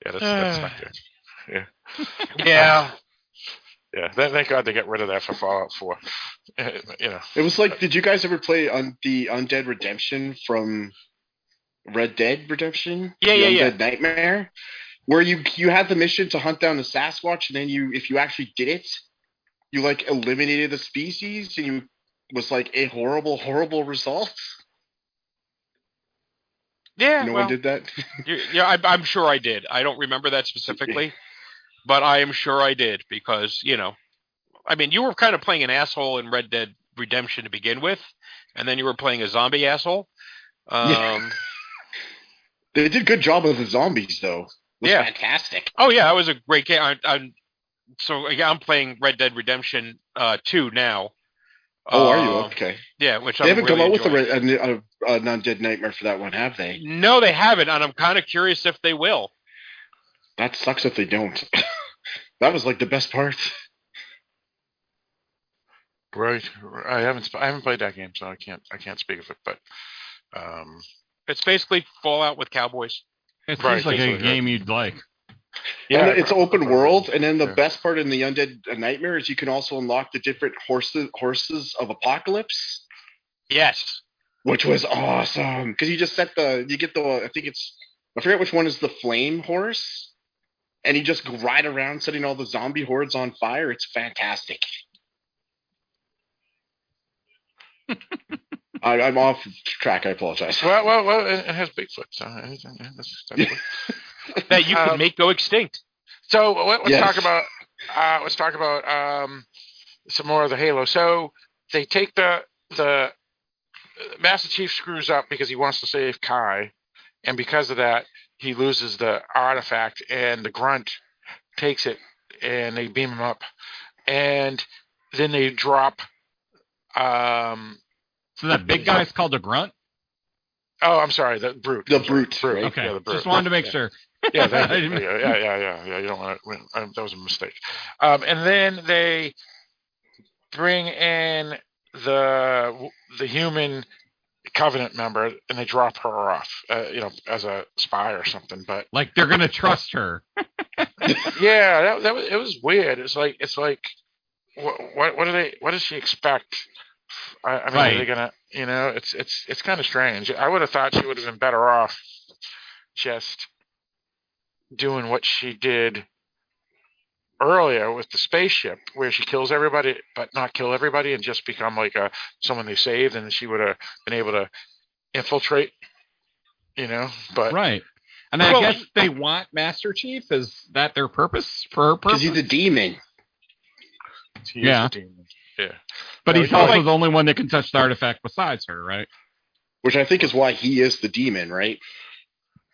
A: yeah. That's, that's not good.
C: yeah.
A: Yeah, thank, thank God they got rid of that for Fallout Four. You know,
B: It was like, did you guys ever play on the Undead Redemption from Red Dead Redemption?
C: Yeah,
B: The
C: yeah, yeah.
B: Nightmare, where you you had the mission to hunt down the Sasquatch, and then you, if you actually did it, you like eliminated the species, and you was like a horrible, horrible result.
C: Yeah,
B: no
C: well,
B: one did that.
C: yeah, I, I'm sure I did. I don't remember that specifically, but I am sure I did because you know, I mean, you were kind of playing an asshole in Red Dead Redemption to begin with, and then you were playing a zombie asshole. Um,
B: Yeah. They did a good job with the zombies, though. It was
C: Yeah.
B: fantastic.
C: Oh yeah, that was a great game. I, I'm so yeah, I'm playing Red Dead Redemption uh, two now.
B: Oh, are you
C: Uh,
B: okay?
C: Yeah, which
B: They
C: I'm
B: haven't come
C: really
B: out with a,
C: enjoying.
B: re- a, a, an Undead Nightmare for that one, have they?
C: No, they haven't, and I'm kind of curious if they will.
B: That sucks if they don't. that was like the best part.
A: right? I haven't I haven't played that game, so I can't I can't speak of it. But um,
C: It's basically Fallout with cowboys.
D: It seems
A: Right,
D: like a
A: basically,
D: game you'd like.
B: Yeah, and it's open world, and then the
A: Yeah.
B: best part in the Undead Nightmare is you can also unlock the different horses horses of Apocalypse,
C: Yes.
B: which was awesome because you just set the you get the I think it's I forget which one is the flame horse, and you just ride around setting all the zombie hordes on fire. It's fantastic. I, I'm off track. I apologize.
A: Well, well, well, it, it has Bigfoot, so that's, that's.
C: That you
A: Um,
C: could make go extinct.
A: So let, us
B: Yes.
A: talk about uh, let's talk about um, some more of the Halo. So they take the the Master Chief screws up because he wants to save Kai, and because of that, he loses the artifact, and the Grunt takes it, and they beam him up, and then they drop. Um,
D: So that big guy's called a grunt.
A: oh, I'm sorry, the brute.
B: The brute,
A: brute.
B: right?
D: Okay,
A: Yeah, the brute.
D: just wanted to make
A: Yeah.
D: sure.
A: Yeah, thank you. yeah, yeah, yeah, yeah, yeah. You don't want to. Um, that was a mistake. Um, and then they bring in the the human covenant member, and they drop her off, uh, you know, as a spy or something. But
D: Like they're gonna trust her.
A: yeah, that, that was it was weird. It's like it's like what what, what do they? What does she expect? I, I mean, are they gonna? You know, it's it's it's kind of strange. I would have thought she would have been better off just doing what she did earlier with the spaceship, where she kills everybody but not kill everybody, and just become like a someone they saved, and she would have been able to infiltrate. You know, but
D: Right. And I
C: Well,
D: guess they want Master Chief. Is that their purpose for her
B: Because
D: purpose?
B: he's a demon.
A: he
D: Yeah.
A: the demon. Yeah.
D: but
A: Yeah,
D: he's also
C: like-
D: the only one that can touch the artifact besides her, right?
B: Which I think is why he is the demon, right?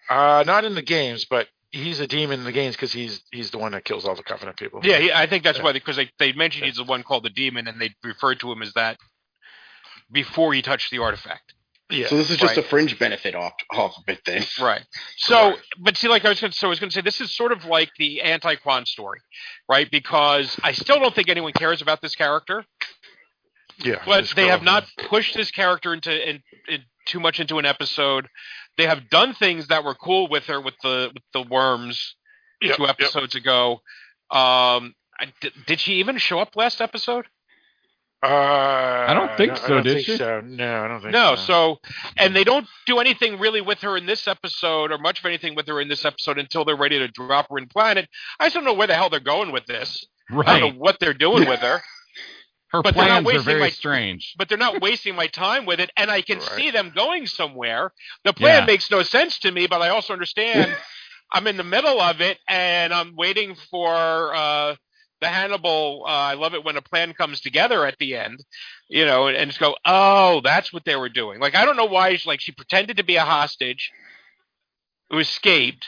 A: Uh, not in the games, but he's a demon in the games because he's he's the one that kills all the Covenant people.
C: Yeah, he, I think that's
A: Yeah.
C: why because they, they mentioned he's the one called the demon, and they referred to him as that. before he touched the artifact.
A: Yeah.
B: So this is just
C: right.
B: a fringe benefit off off of it then.
C: Right. So,
A: Correct.
C: but see, like I was going to, so I was going to say, this is sort of like the anti-Kwan story, right? Because I still don't think anyone cares about this character,
A: yeah.
C: but they have not pushed this character into in, in too much into an episode. They have done things that were cool with her with the with the worms
A: Yep,
C: two
A: yep.
C: episodes ago. Um, I, did she even show up last episode?
A: Uh, I
D: don't think
A: I
D: so,
A: don't
D: did
A: think
D: she?
A: So. No, I don't think
C: No.
A: so.
C: So, and they don't do anything really with her in this episode, or much of anything with her in this episode until they're ready to drop her in Planet. I just don't know where the hell they're going with this. Right. I don't
D: Right.
C: know what they're doing with her.
D: Her
C: but they're not
D: plans are
C: wasting
D: very
C: my-
D: strange.
C: but they're not wasting my time with it, and I can
A: Right.
C: see them going somewhere. The plan
D: Yeah.
C: makes no sense to me, but I also understand I'm in the middle of it, and I'm waiting for uh, the Hannibal. Uh, I love it when a plan comes together at the end, you know, and just go, oh, that's what they were doing. Like I don't know why, she, like she pretended to be a hostage, who escaped.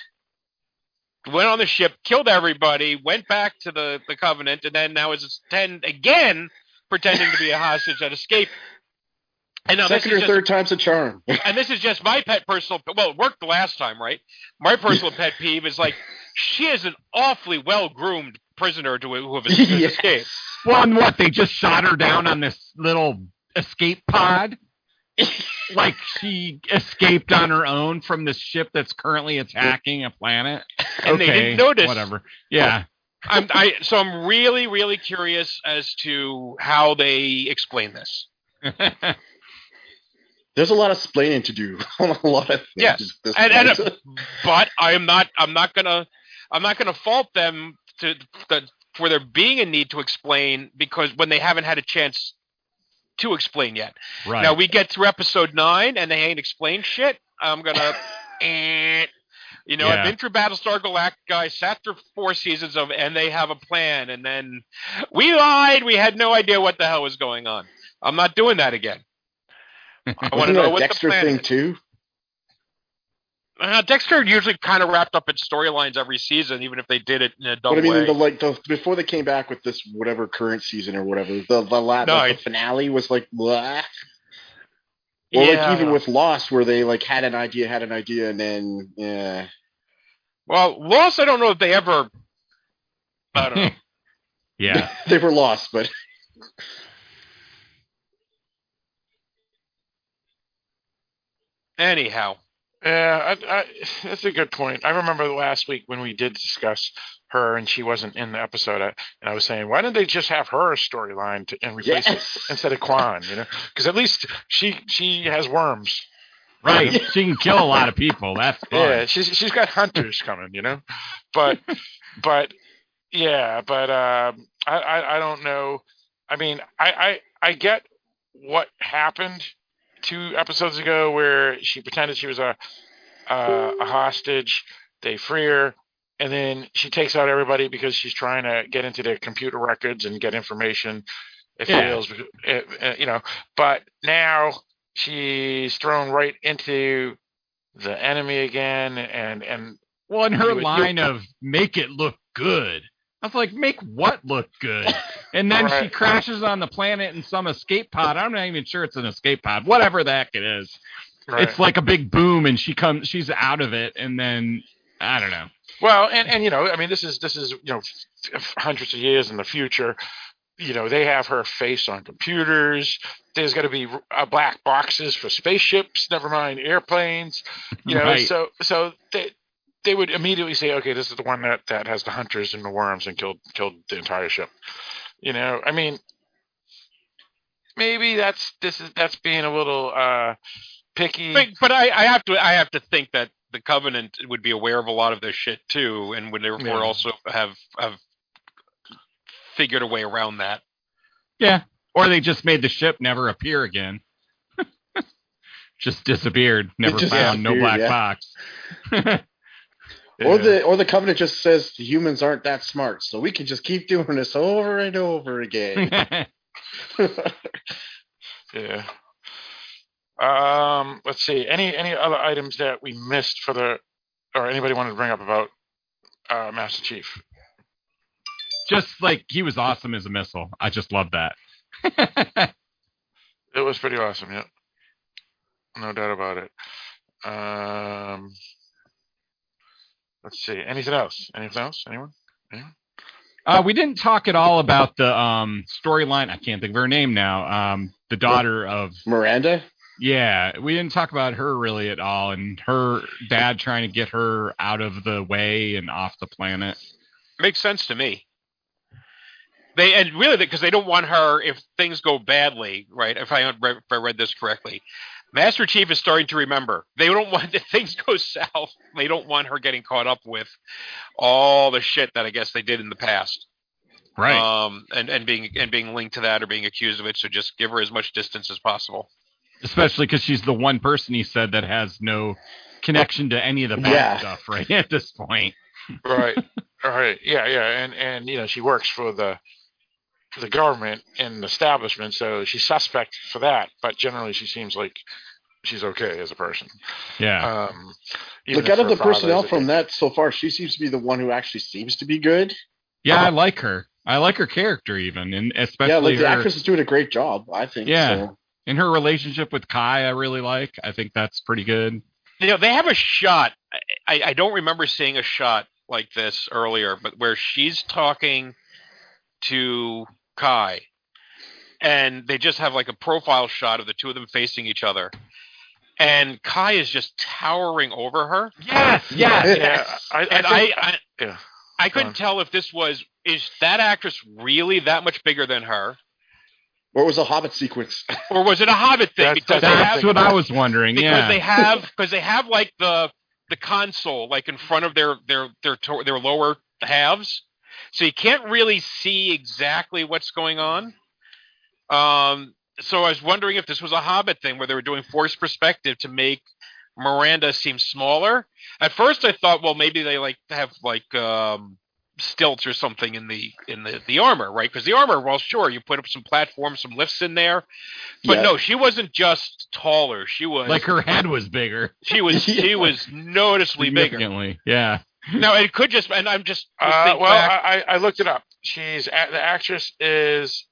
C: Went on the ship, killed everybody, went back to the, the Covenant, and then now is ten again pretending to be a hostage that escaped. And now
B: Second
C: this
B: or
C: is just,
B: third time's a charm.
C: and this is just my pet personal. Well, it worked the last time, right? My personal pet peeve is like she is an awfully well groomed prisoner to who have escaped.
D: Well, and what? They just shot her down on this little escape pod? like she escaped on her own from this ship that's currently attacking a planet?
C: And they didn't notice.
D: Whatever. Yeah.
C: I'm, I so I'm really really curious as to how they explain this.
B: There's a lot of splaining to do on a lot of things.
C: Yes. And- and. But I am not. I'm not gonna. I'm not gonna fault them to the, for there being a need to explain because when they haven't had a chance to explain yet.
D: right.
C: Now we get through episode nine and they ain't explained shit. I'm gonna, eh. you know, I've been through Battlestar Galactica. I sat through four seasons of, and they have a plan, and then we lied. We had no idea what the hell was going on. I'm not doing that again. I want to know
B: that
C: what
B: Dexter
C: the plan
B: thing
C: is.
B: too?
C: Uh, Dexter usually kind of wrapped up its storylines every season, even if they did it in a dumb
B: But I mean,
C: way.
B: the like the before they came back with this whatever current season or whatever, the the, la-
C: No,
B: like, the finale was like blah. Or like even with Lost, where they like had an idea, had an idea, and then yeah,
C: well, Lost, I don't know if they ever. I don't know.
D: yeah.
B: they were lost. But
C: Anyhow,
A: Yeah, I, I, that's a good point. I remember last week when we did discuss her and she wasn't in the episode, I, and I was saying, why didn't they just have her storyline to and replace it instead of Kwan? You know, because at least she she has worms.
D: Right. She can kill a lot of people. That's fun.
A: Yeah, she's she's got hunters coming. You know, but but yeah, but um, I, I I don't know. I mean, I I I get what happened two episodes ago where she pretended she was a uh, a hostage. They free her, and then she takes out everybody because she's trying to get into their computer records and get information. It
D: Yeah.
A: it- you know. But now she's thrown right into the enemy again, and and
D: Well, and her
A: You would- you-
D: line of make it look good. I was like, make what look good? And then she crashes on the planet in some escape pod. I'm not even sure it's an escape pod. Whatever the heck it is.
A: right.
D: It's like a big boom and she comes she's out of it and then I don't know.
A: Well, and and you know, I mean, this is this is you know, hundreds of years in the future. You know, they have her face on computers. There's going to be uh, black boxes for spaceships. Never mind airplanes. You know,
D: Right.
A: so so they they would immediately say, okay, this is the one that that has the hunters and the worms and killed killed the entire ship. You know, I mean, maybe that's this is that's being a little uh picky.
C: but, but I, I have to I have to think that the Covenant would be aware of a lot of this shit too, and would therefore
A: Yeah.
C: also have have figured a way around that.
D: Yeah. Or they just made the ship never appear again. just disappeared. Never
B: just
D: found. No black
B: yeah.
D: box.
B: or the or the Covenant just says humans aren't that smart, so we can just keep doing this over and over again.
A: Yeah. Um, let's see. Any any other items that we missed for the, or anybody wanted to bring up about uh, Master Chief?
D: just like he was awesome as a missile. I just love that.
A: It was pretty awesome. Yep. No doubt about it. Um, let's see. Anything else? Anything else? Anyone? Anyone?
D: Uh, we didn't talk at all about the um, storyline. I can't think of her name now. Um, the daughter of
B: Miranda.
D: yeah, we didn't talk about her really at all, and her dad trying to get her out of the way and off the planet.
C: Makes sense to me. They and really because they don't want her if things go badly, right? If I if I read this correctly, Master Chief is starting to remember. They don't want if things go south. They don't want her getting caught up with all the shit that I guess they did in the past.
D: Right.
C: Um, and and being and being linked to that or being accused of it. So just give her as much distance as possible.
D: Especially because she's the one person he said that has no connection to any of the bad
B: Yeah.
D: stuff right at this point.
A: Right. All right. Yeah. Yeah. And and you know she works for the the government and establishment, so she's suspect for that. But generally, she seems like she's okay as a person.
D: Yeah.
A: Um, even
B: Look
A: if
B: out of the personnel from that so far. She seems to be the one who actually seems to be good.
D: yeah, I like her. I like her character even, and especially
B: yeah, like the
D: her,
B: actress is doing a great job. I think.
D: Yeah.
B: So.
D: in her relationship with Kai. I really like. I think that's pretty good.
C: You know, they have a shot. I, I don't remember seeing a shot like this earlier, but where she's talking to Kai, and they just have like a profile shot of the two of them facing each other, and Kai is just towering over her,
D: Yes.
B: Yes.
A: Yeah. I, I
C: and
A: think-
C: I, I,
A: yeah.
C: I couldn't
A: on.
C: tell if this was is that actress really that much bigger than her,
B: Or it was a Hobbit sequence.
C: or was it a Hobbit thing?
A: That's-
C: because
A: that's
C: have
D: what I was wondering.
C: because
D: Yeah.
C: they have because they have like the the console like in front of their their their to- their lower halves, so you can't really see exactly what's going on. Um, so I was wondering if this was a Hobbit thing where they were doing forced perspective to make Miranda seem smaller. At first, I thought, well, maybe they like have like um, stilts or something in the in the the armor, right? Because the armor, well, sure, you put up some platforms, some lifts in there, but
B: Yeah.
C: no, she wasn't just taller. She was
D: like her head was bigger.
C: she was she was noticeably bigger.
D: Yeah.
C: No, it could just and I'm just, just
A: Uh, well. I, I I looked it up. She's a- the actress is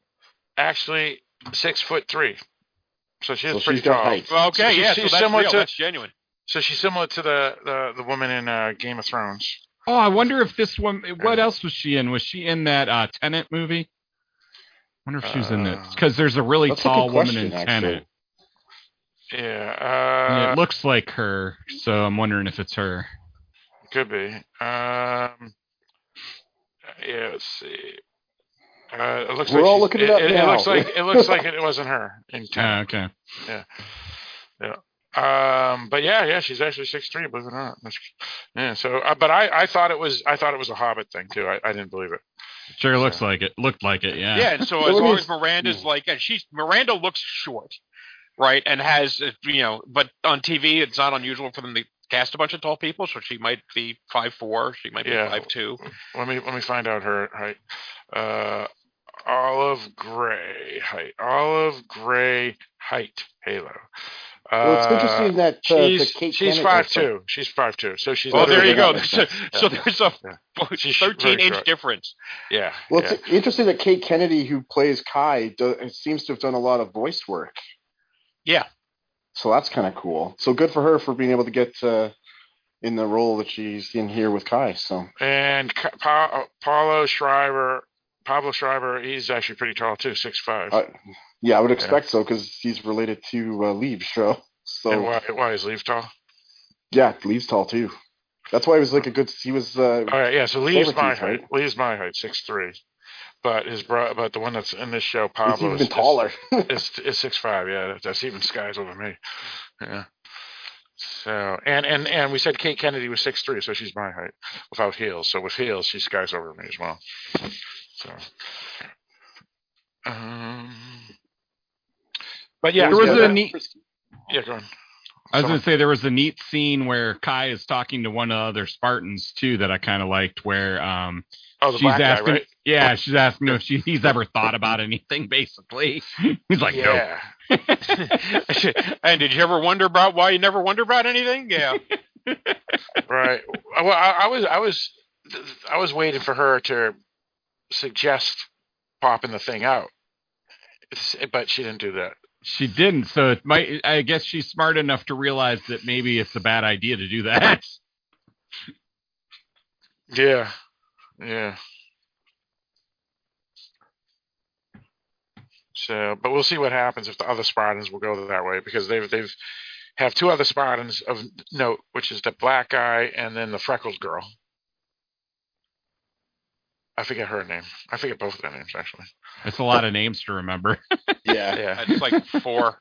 A: actually six foot three, so she's
B: So
A: pretty
B: she's got
A: tall.
C: well, okay,
A: she's-
C: yeah,
A: she's
C: so that's
A: similar
C: real.
A: to-
C: that's genuine.
A: So she's similar to the the, the woman in uh, Game of Thrones.
D: Oh, I wonder if this one. What else was she in? Was she in that uh, Tenet movie? I wonder if she was in it
A: Uh,
D: because there's a really
B: That's a
D: tall woman
B: question,
D: in
B: actually.
D: Tenet.
A: Yeah, uh,
D: it looks like her, so I'm wondering if it's her.
A: Could be. Um, yeah, let's see. Uh, it looks
B: We're
A: like
B: all
A: she's-
B: looking it up
A: it,
B: now.
A: looks like it looks like it wasn't her in
D: Uh,
A: Tenet.
D: okay. Yeah. Yeah.
A: Um, but yeah, yeah, she's actually six three. Believe it or not. That's, yeah. So, uh, but I, I thought it was, I thought it was a Hobbit thing too. I, I didn't believe it.
D: Sure looks like it. Looked like it. Yeah.
C: Yeah, and so as
B: let
C: long as Miranda's like, and she's Miranda looks short, right, and has uh, you know, but on TV it's not unusual for them to cast a bunch of tall people, so she might be five four, she might be
A: Yeah.
C: five two.
A: Let me let me find out her height. Uh, Olive Gray height. Olive Gray height. Halo. Uh,
B: Well, it's interesting that uh,
A: she's
B: Kate
A: she's
B: Kennedy-
A: five
B: oh, sorry.
A: two. She's five two. So she's
C: Well, there you go.
B: that makes
C: So, there's a
A: Yeah.
C: Thirteen inch
A: short.
C: difference.
A: Yeah.
B: Well,
A: yeah.
B: it's interesting that Kate Kennedy, who plays Kai, do, seems to have done a lot of voice work.
C: Yeah.
B: So that's kind of cool. So good for her for being able to get uh, in the role that she's in here with Kai. So
A: And pa- Paulo Schreiber, Pablo Schreiber, he's actually pretty tall too, six five.
B: Uh, yeah, I would expect so because he's related to uh, Leaves show. So
A: and why why is Liev tall?
B: yeah, Liev's tall too. That's why he was like a good. He was. Uh,
A: All right, yeah. So
B: Liev's
A: my
B: right?
A: height. Lee's my height, six three. But his bro, but the one that's in this show,
B: he's
A: Pablo,
B: even
A: is,
B: taller.
A: is, is six five. Yeah, that's even skies over me. Yeah. So and and and we said Kate Kennedy was six three, so she's my height without heels. So with heels, she skies over me as well. So. Um. But yeah,
D: There was
A: yeah,
D: a neat-
A: yeah, go on.
D: I was going to say there was a neat scene where Kai is talking to one of the other Spartans too that I kind of liked, where um
A: oh, the
D: she's
A: black
D: asking,
A: guy, right?
D: yeah, she's asking if she, he's ever thought about anything. Basically, he's like, no.
A: yeah.
C: and did you ever wonder about why you never wonder about anything? Yeah.
A: right. Well, I, I was, I was, I was waiting for her to suggest popping the thing out, It's- but she didn't do that.
D: She didn't, so it might. I guess she's smart enough to realize that maybe it's a bad idea to do that.
A: Yeah, yeah. So, but we'll see what happens if the other Spartans will go that way because they've they've have two other Spartans of note, which is the black guy and then the freckled girl. I forget her name. I forget both of their names actually.
D: It's a lot of names to remember.
B: yeah.
A: Yeah,
C: It's like four.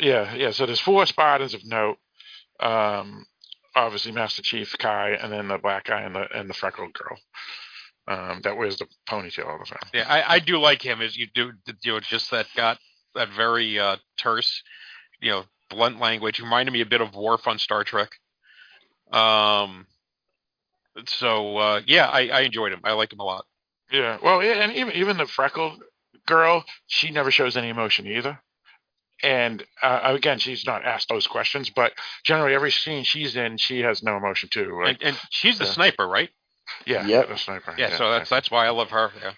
A: yeah, yeah. So there's four Spartans of note. Um, obviously Master Chief Kai, and then the black guy and the and the freckled girl. Um, that wears the ponytail all the time.
C: Yeah, I, I do like him as you do. You know, just that got that very uh, terse, you know, blunt language. Reminded me a bit of Worf on Star Trek. Um. So uh, yeah, I, I enjoyed him. I liked him a lot.
A: Yeah, well, yeah, and even even the freckled girl, she never shows any emotion either. And uh, again, she's not asked those questions, but generally every scene she's in, she has no emotion too.
C: And, and she's the
A: Yeah.
C: sniper, right?
A: Yeah,
B: Yep.
A: the sniper.
C: Yeah. so that's that's why I love her. Yeah.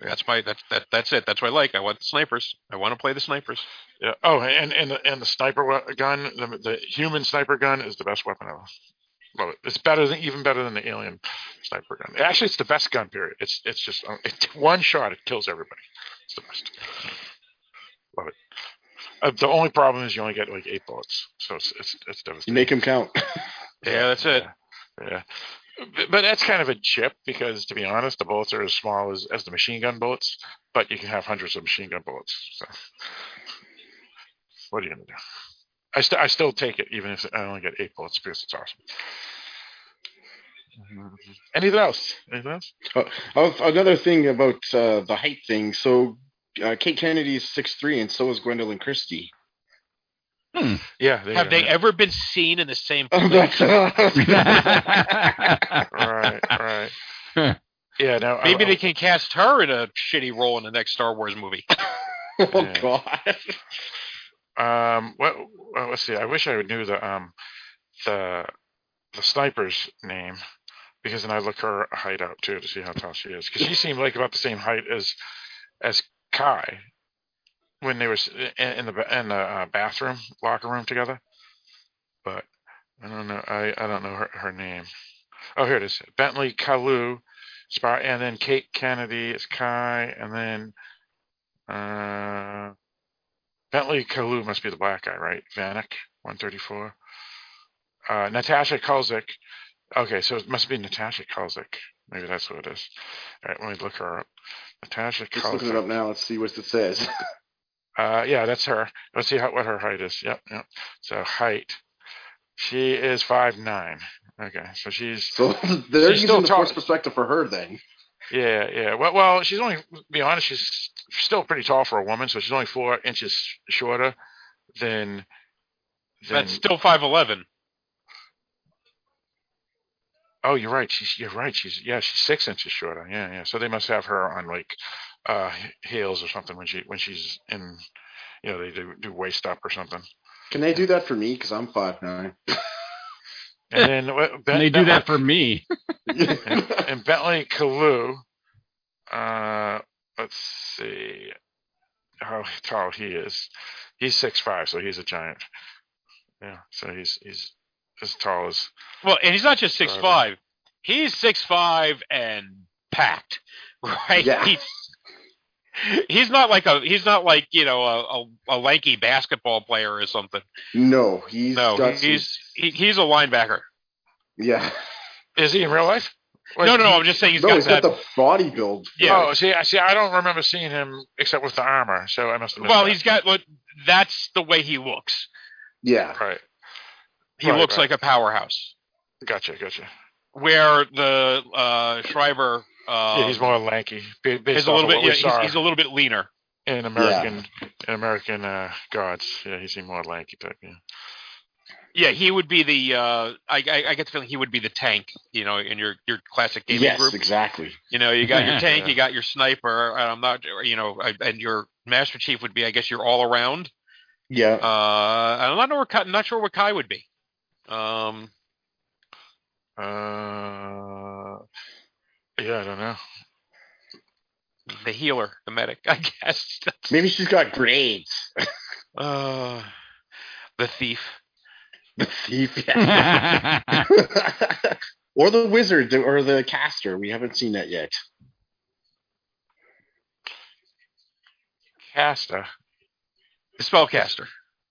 C: That's my that's that that's it. That's what I like. I want the snipers. I want to play the snipers.
A: yeah. Oh, and and the, and the sniper gun, the, the human sniper gun, is the best weapon ever. Love it. It's better than even better than the alien sniper gun. Actually, it's the best gun. Period. It's it's just it, one shot, it kills everybody. It's the best. Love it. Uh, the only problem is you only get like eight bullets, so it's it's it's
B: You
A: devastating.
B: make him count.
C: Yeah, that's it.
A: Yeah. yeah. But- that's kind of a chip because, to be honest, the bullets are as small as, as the machine gun bullets, but you can have hundreds of machine gun bullets. So, what are you gonna do? I, st- I still take it, even if I only get eight bullets, because it's awesome. Anything else? Anything else?
B: Oh, another thing about uh, the height thing. So uh, Kate Kennedy is six three, and so is Gwendoline Christie.
A: Yeah. there
C: Have
A: go.
C: they ever been seen in the same
B: Oh,
C: place?
A: Right. Right. yeah. No.
C: Maybe
A: I,
C: they can cast her in a shitty role in the next Star Wars movie.
B: oh
A: Yeah.
B: God.
A: Um. What? Well, let's see. I wish I knew the um the the sniper's name because then I look her height out too to see how tall she is because she seemed like about the same height as as Kai when they were in, in the in the uh, bathroom locker room together. But I don't know. I I don't know her her name. Oh, here it is. Bentley Kalu, and then Kate Kennedy is Kai, and then uh. Bentley Kalu must be the black guy, right? Vannak, 134. Uh, Natasha Culzac. Okay, so it must be Natasha Culzac. Maybe that's what it is. All right, let me look her up. Natasha
B: Just looking it up now. Let's see what it says.
A: Uh, yeah, that's her. Let's see how, what her height is. Yep, yep. So height. She is five nine. Okay, so she's
B: So they're
A: She's
B: using
A: still
B: the
A: tall.
B: force perspective for her then.
A: Yeah, yeah. Well, well, she's only. To be honest, she's still pretty tall for a woman. So she's only four inches shorter than. than
C: That's still five eleven.
A: Oh, you're right. She's. You're right. She's. Yeah, she's six inches shorter. Yeah, yeah. So they must have her on like uh heels or something when she when she's in. You know, they do do waist up or something.
B: Can they do that for me? Because I'm five nine.
A: And then what- Ben-
D: and they do
A: Bentley-
D: that for me.
A: and, and Bentley Kalu. Uh, let's see how tall he is. He's six five, so he's a giant. Yeah, so he's he's as tall as
C: Well, and he's not just six
A: Right.
C: five. He's six five and packed, right?
B: Yeah.
C: He's, he's not like a he's not like you know a, a, a lanky basketball player or something.
B: no, he's
C: No,
B: got some-
C: he's he, he's a linebacker.
B: yeah.
A: is he in real life? Like,
C: no, no, no. I'm just saying he's
B: no,
C: got
B: he's
C: that.
B: got the body build.
C: yeah.
A: Oh, see, I see. I don't remember seeing him except with the armor, so I must have.
C: well,
A: that.
C: he's got what. That's the way he looks.
B: Yeah.
A: right.
C: He
A: Right,
C: looks
A: right.
C: like a powerhouse.
A: Gotcha, gotcha.
C: Where the uh, Schreiber uh,
A: yeah, he's more lanky. ba- Based
C: is a little bit. Yeah, he's, he's a little bit leaner.
A: in American in American uh, Gods. Yeah, he's seemed more lanky type. Yeah.
C: Yeah, he would be the. Uh, I, I, I get the feeling he would be the tank. You know, in your your classic gaming
B: Yes,
C: group.
B: exactly.
C: You know, you got your tank,
A: Yeah.
C: you got your sniper. and I'm not, you know, I- and your master chief would be, I guess, your all around.
B: Yeah.
C: Uh, I'm not know where not sure what Kai would be. Um,
A: Uh, yeah, I don't know.
C: the healer, the medic, I guess.
B: Maybe she's got grades.
C: Uh, the thief.
B: The thief, yeah. or the wizard, or the caster. We haven't seen that yet.
A: Caster.
C: The spellcaster.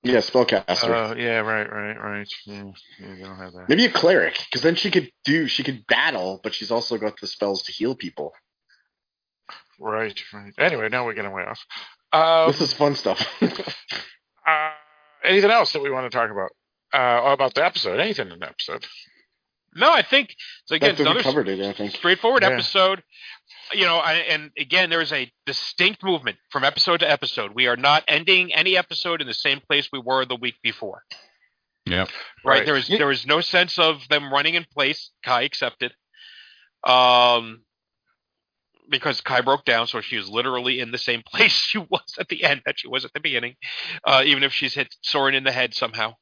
B: Yeah, spellcaster.
A: Oh, yeah, right, right, right. Yeah, yeah, you don't have that.
B: Maybe a cleric, because then she could do she could battle, but she's also got the spells to heal people.
A: Right, right. Anyway, now we're getting way off. Um,
B: this is fun stuff.
A: uh, anything else that we want to talk about? Uh, about the episode? Anything in the episode?
C: No, I think so. Again,
B: That's what
C: another
B: covered it. I think.
C: straightforward
A: Yeah.
C: episode. You know, I, and again, there is a distinct movement from episode to episode. We are not ending any episode in the same place we were the week before.
D: yep.
C: Right?
A: Right.
C: There is
B: Yeah.
C: there is no sense of them running in place. Kai accepted. Um, because Kai broke down, so she is literally in the same place she was at the end that she was at the beginning, uh, even if she's hit Soren in the head somehow.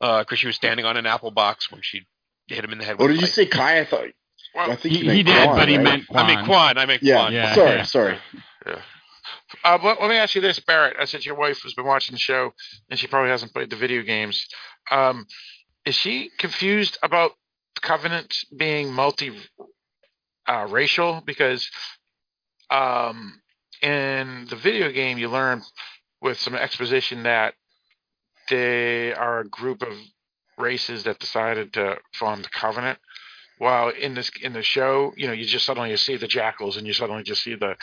C: Because she was standing on an apple box when she hit him in the head.
B: What
C: with
B: did you say, Kai? I thought.
A: Well,
B: I think
D: He,
B: you
D: he did,
B: Kwan,
D: but he
B: right?
D: meant
C: pipe. I mean
D: Kwan.
C: Kwan. I mean
B: Yeah.
C: Kwan.
D: Yeah.
B: sorry, sorry.
A: Uh, but let me ask you this, Barrett. I said your wife has been watching the show and she probably hasn't played the video games, um, is she confused about the Covenant being multi uh, racial? Because um, in the video game, you learn with some exposition that they are a group of races that decided to form the Covenant. While in this in the show, you know, you just suddenly you see the jackals and you suddenly just see the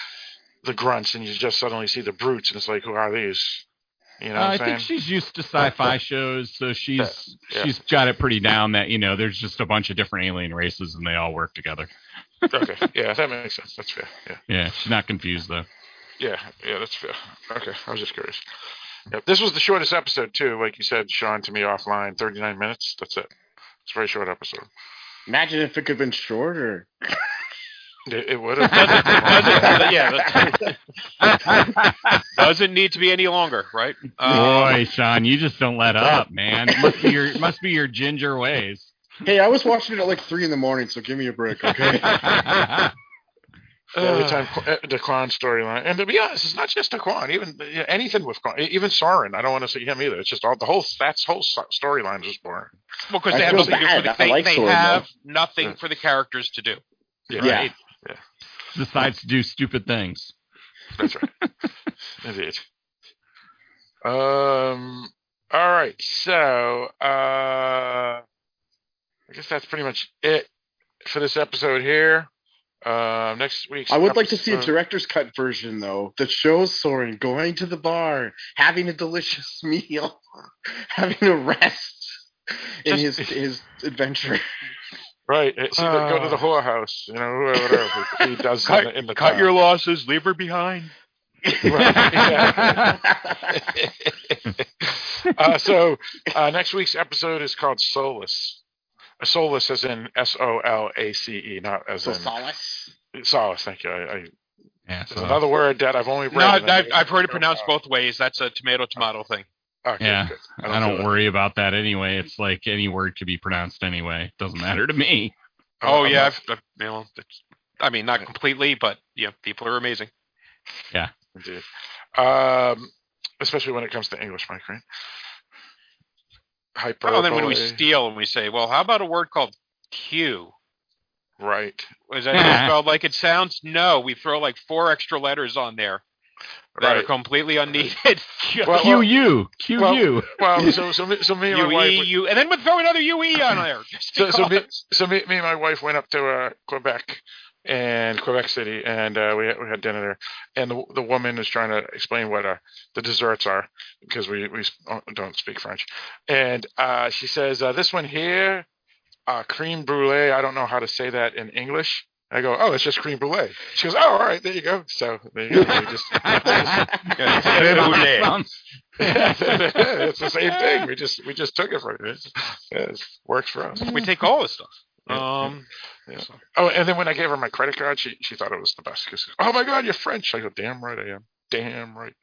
A: the grunts and you just suddenly see the brutes and it's like who are these? You know
D: Uh, I think she's used to sci-fi shows, so she's
A: Yeah.
D: she's got it pretty down that you know there's just a bunch of different alien races and they all work together.
A: okay. Yeah that makes sense. That's fair. Yeah.
D: Yeah, she's not confused though.
A: yeah. Yeah that's fair. Okay. I was just curious yep. this was the shortest episode too like you said sean to me offline 39 minutes that's it it's a very short episode
B: Imagine if it could have been shorter.
A: it, it would have
C: Doesn't, yeah, doesn't need to be any longer, right? Um,
D: Boy, Sean, you just don't let up, man. It must be your it must be your ginger ways.
B: Hey, I was watching it at like three in the morning, so give me a break, okay?
A: every time Qu- uh, the Kwan storyline. And to be honest, it's not just the Kwan. Even you know, anything with Kwan, even Soren. I don't want to see him either. It's just all the whole that's whole so- storyline is boring.
C: well, because they have nothing to for the, they,
B: like
C: they
B: Soren,
C: have
B: though.
C: nothing
A: Yeah.
C: for the characters to do.
A: Yeah,
B: Yeah.
C: Right?
D: Decides to do stupid things.
A: that's right. Indeed. Um. All right. So, uh, I guess that's pretty much it for this episode here. Uh, next week's.
B: I would like to see a director's cut version though that shows Soren going to the bar, having a delicious meal, having a rest in his
A: Just-
B: his adventure.
A: Right. See, the- go to the
C: Uh.
A: whorehouse. You know, whatever he, he does
C: Cut,
A: in the, in the
C: cut
A: town.
C: your losses, leave her behind.
A: uh, so uh, next week's episode is called Solus. Solus as in S O L A C E, not as
B: so
A: in
B: solace.
A: solace. Thank you. I, I,
D: Yeah,
A: there's
D: so,
A: another word that I've only read.
C: No,
A: and I-
C: I've, I've heard it pronounced both ways. That's a tomato tomato thing.
A: Okay,
D: Yeah.
A: good.
D: I don't
A: feel it.
D: worry about that anyway. It's like any word could be pronounced anyway. It Doesn't matter to me.
C: Oh,
A: I'm
C: yeah,
A: not-
C: I've, I've, you know, it's, I mean, not completely, but yeah, people are amazing.
A: Yeah, indeed. Um, especially when it comes to English, Mike. Right? Hyperbole.
C: Well, then when we steal and we say, well, how about a word called Q?
A: right.
C: Is that spelled like it sounds? No, we throw like four extra letters on there that are completely unneeded.
A: Well,
D: Q U Q
A: well-
D: U.
A: Well, so so me, so me and my
C: U
A: wife.
C: E U, and then we throw another U E on there.
A: So, so, me, so me, me and my wife went up to uh, Quebec and Quebec City, and uh, we had, we had dinner there. And the the woman is trying to explain what uh, the desserts are because we we don't speak French. And uh, she says, uh, "This one here, uh, creme brulee. I don't know how to say that in English." I go, "Oh, it's just cream brulee." She goes, "Oh, all right, there you go." So there you go. We just,
D: Sounds-
A: it's the same thing. We just we just took it from it. It works for us.
C: we take all this stuff.
A: Yeah,
C: Um,
A: Yeah. Oh, and then when I gave her my credit card, she she thought it was the best. Because oh my god, you're French. I go, damn right I am. Damn right.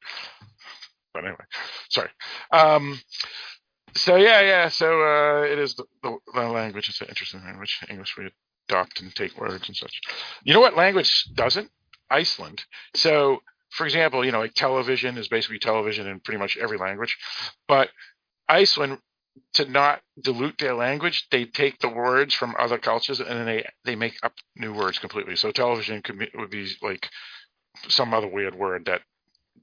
A: But anyway, sorry. Um. So yeah, yeah. So uh, it is the, the, the language. It's an interesting language. English we adopt and take words and such. You know what language doesn't? Iceland. So for example, you know, like television is basically television in pretty much every language, but Iceland to not dilute their language, they take the words from other cultures and then they they make up new words completely. So television could would be like some other weird word that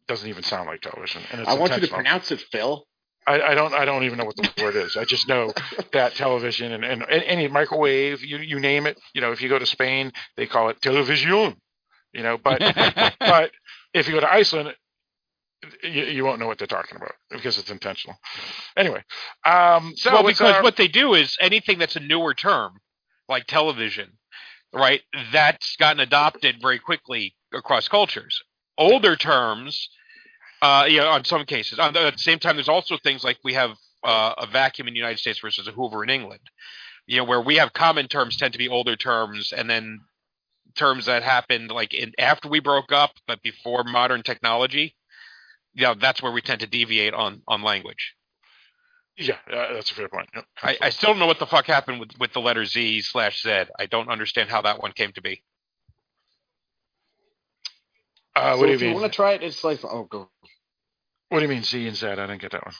A: doesn't even sound like television. And it's
B: I want you to pronounce it, Phil.
A: I, I don't I don't even know what the word is. I just know that television and, and any microwave, you you name it. You know, if you go to Spain, they call it television. You know, but but if you go to Iceland, you, you won't know what they're talking about because it's intentional. Anyway, um, so
C: well, because
A: uh,
C: what they do is anything that's a newer term, like television, right? That's gotten adopted very quickly across cultures. Older terms, uh, you know, on some cases. On the, at the same time, there's also things like we have uh, a vacuum in the United States versus a Hoover in England. You know, where we have common terms tend to be older terms, and then terms that happened like in after we broke up, but before modern technology. You know, that's where we tend to deviate on on language.
A: yeah, uh, that's a fair point. Yep.
C: I, I still don't know what the fuck happened with, with the letter Z slash Z. I don't understand how that one came to be.
A: Uh,
B: so
A: what do you
B: if you want to try it, it's like oh, go.
A: What do you mean Z and Z? I didn't get that one.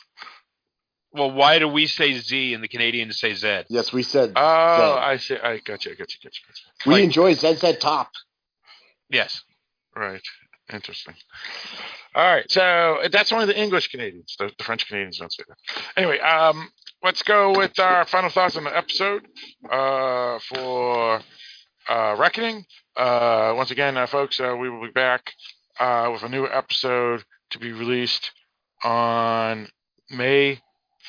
C: Well, why do we say Z and the Canadians say Z?
B: Yes, we said.
A: Oh,
B: Zed.
A: I see. I got you. I got you. Got you. Got you.
B: we
C: like-
B: enjoy ZZ Top.
C: Yes.
A: Right. Interesting. All right. So that's only the English Canadians. The, the French Canadians don't say that. Anyway, um, let's go with our final thoughts on the episode uh, for uh, Reckoning. Uh, once again, uh, folks, uh, we will be back uh, with a new episode to be released on May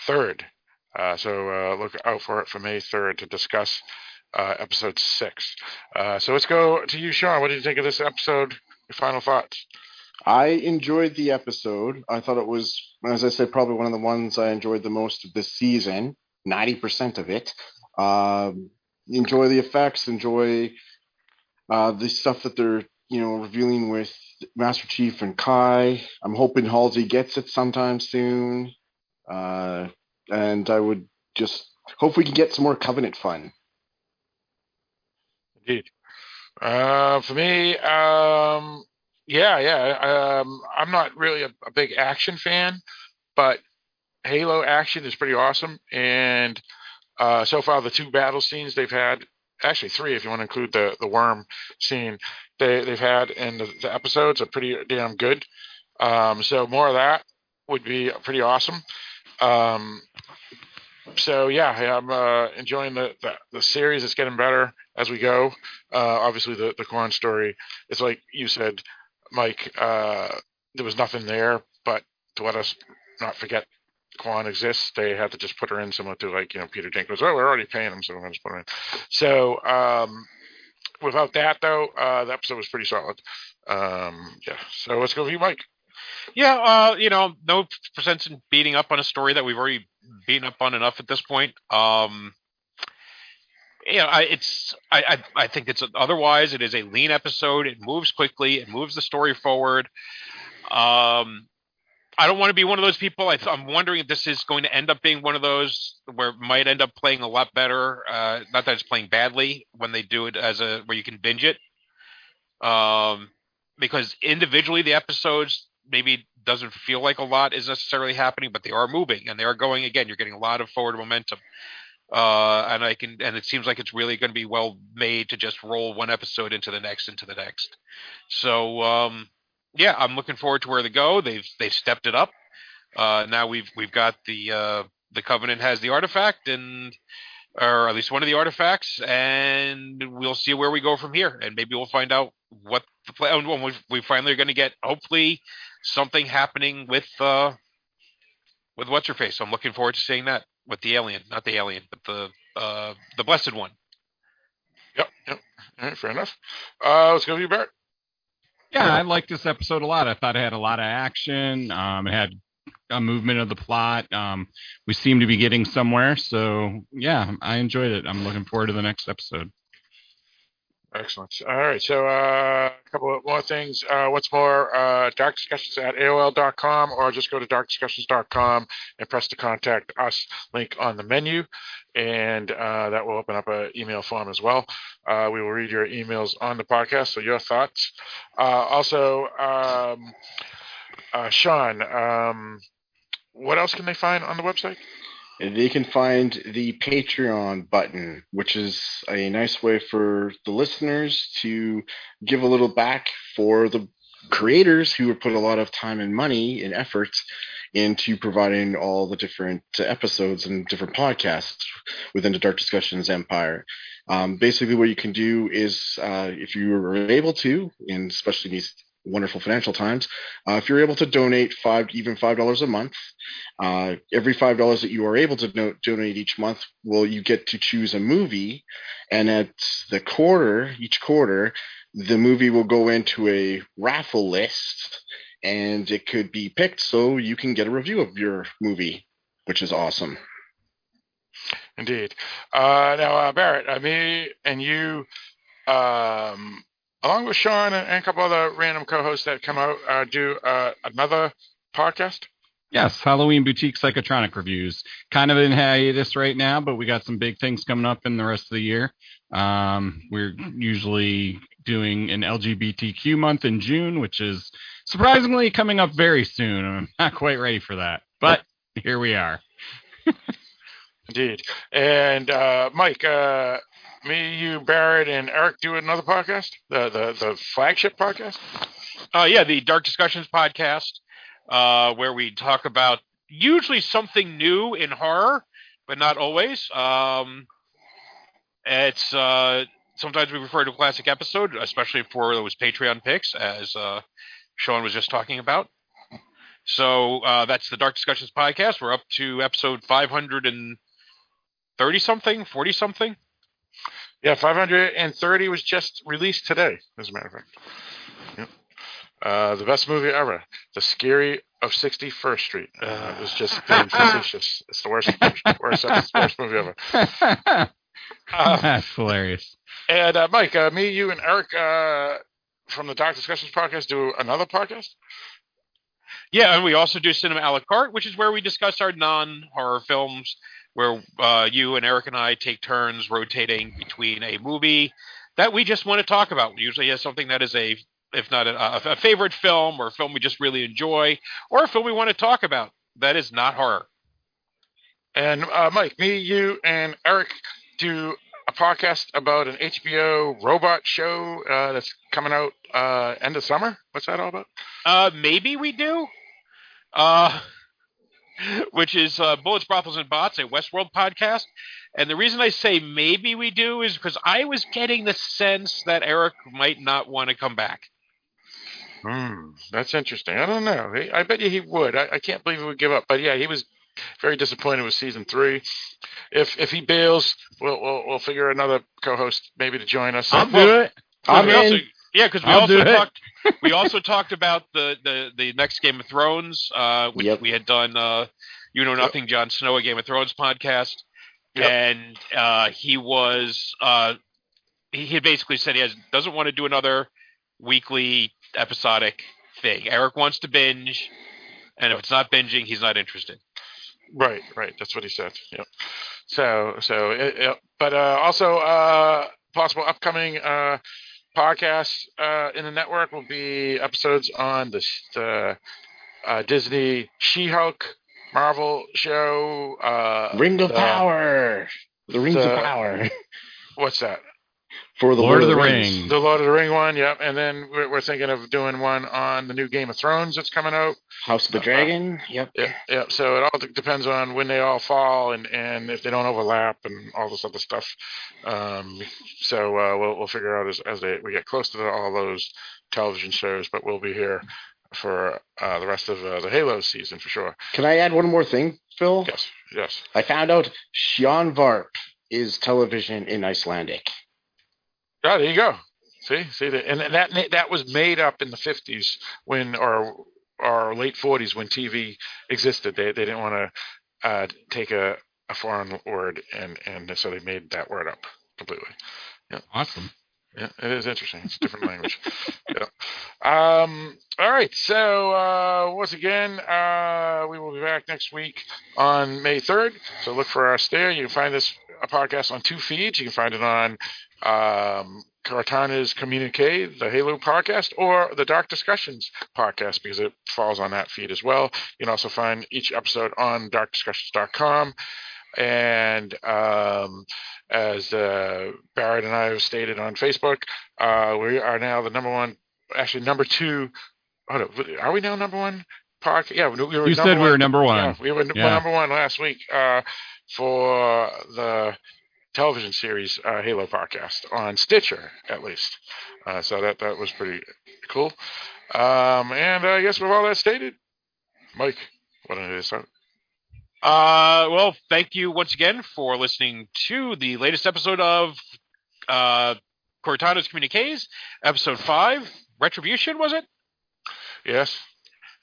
A: 3rd. Uh, so look out for it for May 3rd to discuss episode six. So let's go to you, Sean. What did you think of this episode? Your final thoughts?
B: I enjoyed the episode. I thought it was, as I said, probably one of the ones I enjoyed the most of this season. Ninety percent of it. Um, enjoy the effects. Enjoy uh, the stuff that they're, you know, revealing with Master Chief and Kai. I'm hoping Halsey gets it sometime soon. Uh, and I would just hope we can get some more Covenant fun.
A: Indeed. Uh, for me, um, yeah, yeah. Um, I'm not really a, a big action fan, but Halo action is pretty awesome. And uh, so far, the two battle scenes they've had, actually three, if you want to include the the worm scene, they they've had in the, the episodes are pretty damn good. Um, so more of that would be pretty awesome. Um, so yeah, I'm uh, enjoying the, the the series. It's getting better as we go. Uh, obviously, the the Kwan story. It's like you said, Mike. Uh, there was nothing there, but to let us not forget Kwan exists, they had to just put her in, similar to like you know Peter Dinklage. Oh, we're already paying him, so we're going to just put her in. So um, without that, though, uh, the episode was pretty solid. Um, yeah. So let's go with you, Mike.
C: Yeah, uh, you know, no sense in beating up on a story that we've already beaten up on enough at this point. Um, know, I, it's I, I I think it's otherwise it is a lean episode. It moves quickly. It moves the story forward. Um, I don't want to be one of those people. I, I'm wondering if this is going to end up being one of those where it might end up playing a lot better. Uh, not that it's playing badly when they do it as a where you can binge it. Um, because individually the episodes maybe doesn't feel like a lot is necessarily happening, but they are moving and they are going again. You're getting a lot of forward momentum. Uh, and I can, and it seems like it's really going to be well made to just roll one episode into the next, into the next. So, um, yeah, I'm looking forward to where they go. They've they've stepped it up. Uh, now we've we've got the uh, the Covenant has the artifact and or at least one of the artifacts, and we'll see where we go from here. And maybe we'll find out what the plan. When we we finally are going to get hopefully something happening with uh with what's her face. I'm looking forward to seeing that with the alien, not the alien, but the uh the blessed one.
A: Yep. Yep. All right. Fair enough. Uh, let's go to you, Bart.
D: Yeah, I liked this episode a lot. I thought it had a lot of action. Um, it had a movement of the plot. Um, we seem to be getting somewhere. So yeah, I enjoyed it. I'm looking forward to the next episode.
A: Excellent. All right, so uh, a couple of more things. Uh, what's more, uh, dark discussions at AOL.com, or just go to darkdiscussions.com and press the contact us link on the menu, and uh, that will open up an email form as well. Uh, we will read your emails on the podcast, so your thoughts. Uh, also, um, uh, Sean, um, what else can they find on the website?
B: They can find the Patreon button, which is a nice way for the listeners to give a little back for the creators who have put a lot of time and money and effort into providing all the different episodes and different podcasts within the Dark Discussions empire. Um, basically, what you can do is, uh, if you are able to, and especially these wonderful financial times. Uh, if you're able to donate five, even five dollars a month, uh, every five dollars that you are able to donate each month, will you get to choose a movie, and at the quarter, each quarter, the movie will go into a raffle list, and it could be picked so you can get a review of your movie, which is awesome.
A: Indeed. Uh, now, uh, Barrett, me and you, um, along with Sean and, and a couple other random co-hosts that come out, uh, do uh, another podcast.
D: Yes, Halloween Boutique Psychotronic reviews. Kind of in hiatus right now, but we got some big things coming up in the rest of the year. Um, we're usually doing an LGBTQ month in June, which is surprisingly coming up very soon. I'm not quite ready for that, but here we are.
A: Indeed. And uh, Mike, uh, me, you, Barrett, and Eric do another podcast, the the, the flagship podcast.
C: Uh, yeah, the Dark Discussions podcast, uh, where we talk about usually something new in horror, but not always. Um, it's uh, sometimes we refer to a classic episode, especially for those Patreon picks, as uh, Sean was just talking about. So uh, that's the Dark Discussions podcast. We're up to episode 530 something, 40 something.
A: Yeah, 530 was just released today, as a matter of fact. Yep. Uh, the best movie ever, The Scary of 61st Street. Uh, it was just being facetious. It's the worst, worst, worst, worst movie ever. Uh,
D: That's hilarious.
A: and uh, Mike, uh, me, you, and Eric uh, from the Dark Discussions podcast do another podcast.
C: Yeah, and we also do Cinema a la carte, which is where we discuss our non-horror films, where uh, you and Eric and I take turns rotating between a movie that we just want to talk about. Usually has something that is a, if not a, a favorite film or a film we just really enjoy, or a film we want to talk about that is not horror.
A: And uh, Mike, me, you, and Eric do a podcast about an HBO robot show uh, that's coming out uh, end of summer. What's that all about?
C: Uh, maybe we do. Which is uh, Bullets, Brothels, and Bots, a Westworld podcast. And the reason I say maybe we do is because I was getting the sense that Eric might not want to come back.
A: Hmm, that's interesting. I don't know. I bet you he would. I, I can't believe he would give up. But yeah, he was very disappointed with season three. If if he bails, we'll we'll, we'll figure another co-host maybe to join us.
D: I'll do it.
B: I'm
C: we also,
B: in.
C: Yeah, because we
D: I'll
C: also talked. we also talked about the, the, the next Game of Thrones, uh, which
B: Yep.
C: we had done. Uh, you know nothing, Jon Snow, a Game of Thrones podcast,
A: Yep.
C: and uh, he was uh, he had basically said he has, doesn't want to do another weekly episodic thing. Eric wants to binge, and if it's not binging, he's not interested.
A: Right, right. That's what he said. Yep. So, so, it, it- but uh, also uh, possible upcoming uh, podcasts uh, in the network will be episodes on the, the uh, Disney She-Hulk Marvel show. Uh,
B: Ring of
A: the-
B: Power. The Rings
A: the-
B: of Power.
A: What's that?
B: For the
D: Lord of the
B: Rings.
D: Rings.
A: The Lord of the Ring one. Yep. And then we're, we're thinking of doing one on the new Game of Thrones that's coming out.
B: House of the Dragon. Yep.
A: Yeah, yeah. So it all depends on when they all fall and, and if they don't overlap and all this other stuff. Um, so uh, we'll we'll figure out as as they, we get close to all those television shows. But we'll be here for uh, the rest of uh, the Halo season for sure.
B: Can I add one more thing, Phil?
A: Yes, yes.
B: I found out sjónvarp is television in Icelandic.
A: Yeah, there you go. See, see that, and that that was made up in the fifties when or or late forties when TV existed. They they didn't want to uh, take a, a foreign word and and so they made that word up completely.
D: Awesome.
A: Yeah, it is interesting. It's a different language. Yeah. Um, all right. So uh, once again, uh, we will be back next week on May third. So look for us there. You can find this a podcast on two feeds. You can find it on um, Cortana's Communique, the Halo podcast, or the Dark Discussions podcast because it falls on that feed as well. You can also find each episode on darkdiscussions.com. And um, as uh, Barrett and I have stated on Facebook, uh, we are now the number one, actually number two. Hold on, are we now number one? Podcast? Yeah, we were.
D: You said we were number one.
A: Yeah, we were
D: Yeah.
A: number one last week uh, for the television series uh, Halo podcast on Stitcher, at least. Uh, so that that was pretty cool. Um, and I guess with all that stated, Mike, what uh,
C: Uh, well, thank you once again for listening to the latest episode of uh, Cortana's Communiques, episode five, Retribution, was it?
A: Yes.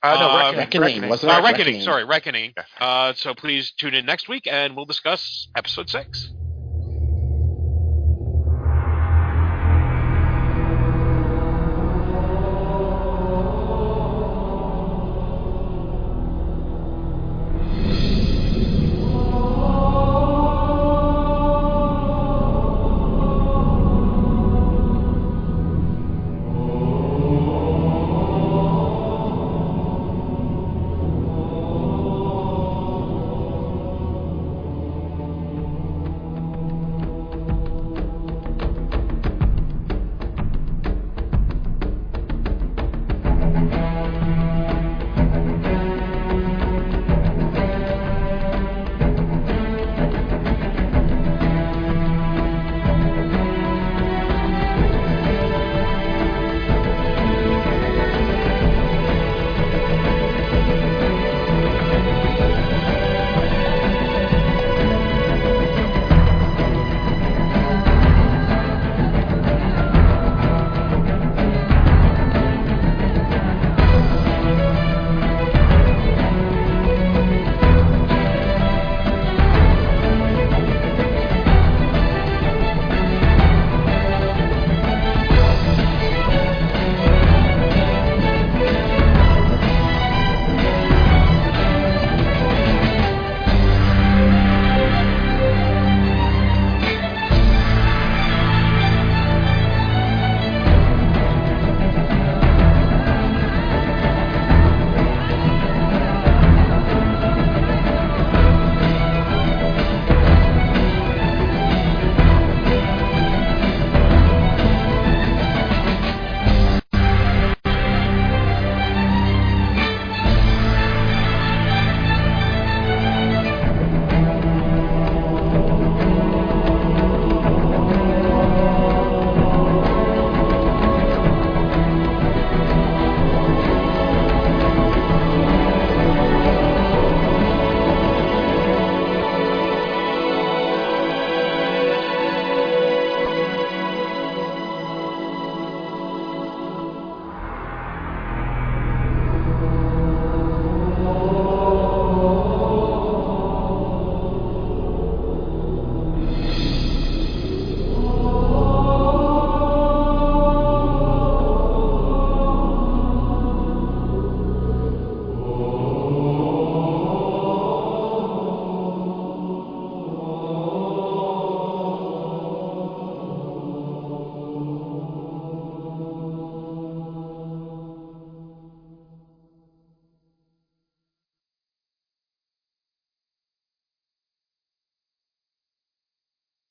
A: Uh, no,
C: Uh,
A: Reckoning.
B: Reckoning, wasn't
C: Uh. Reckoning,
B: Reckoning.
C: sorry, Reckoning. Uh, so please tune in next week and we'll discuss episode six.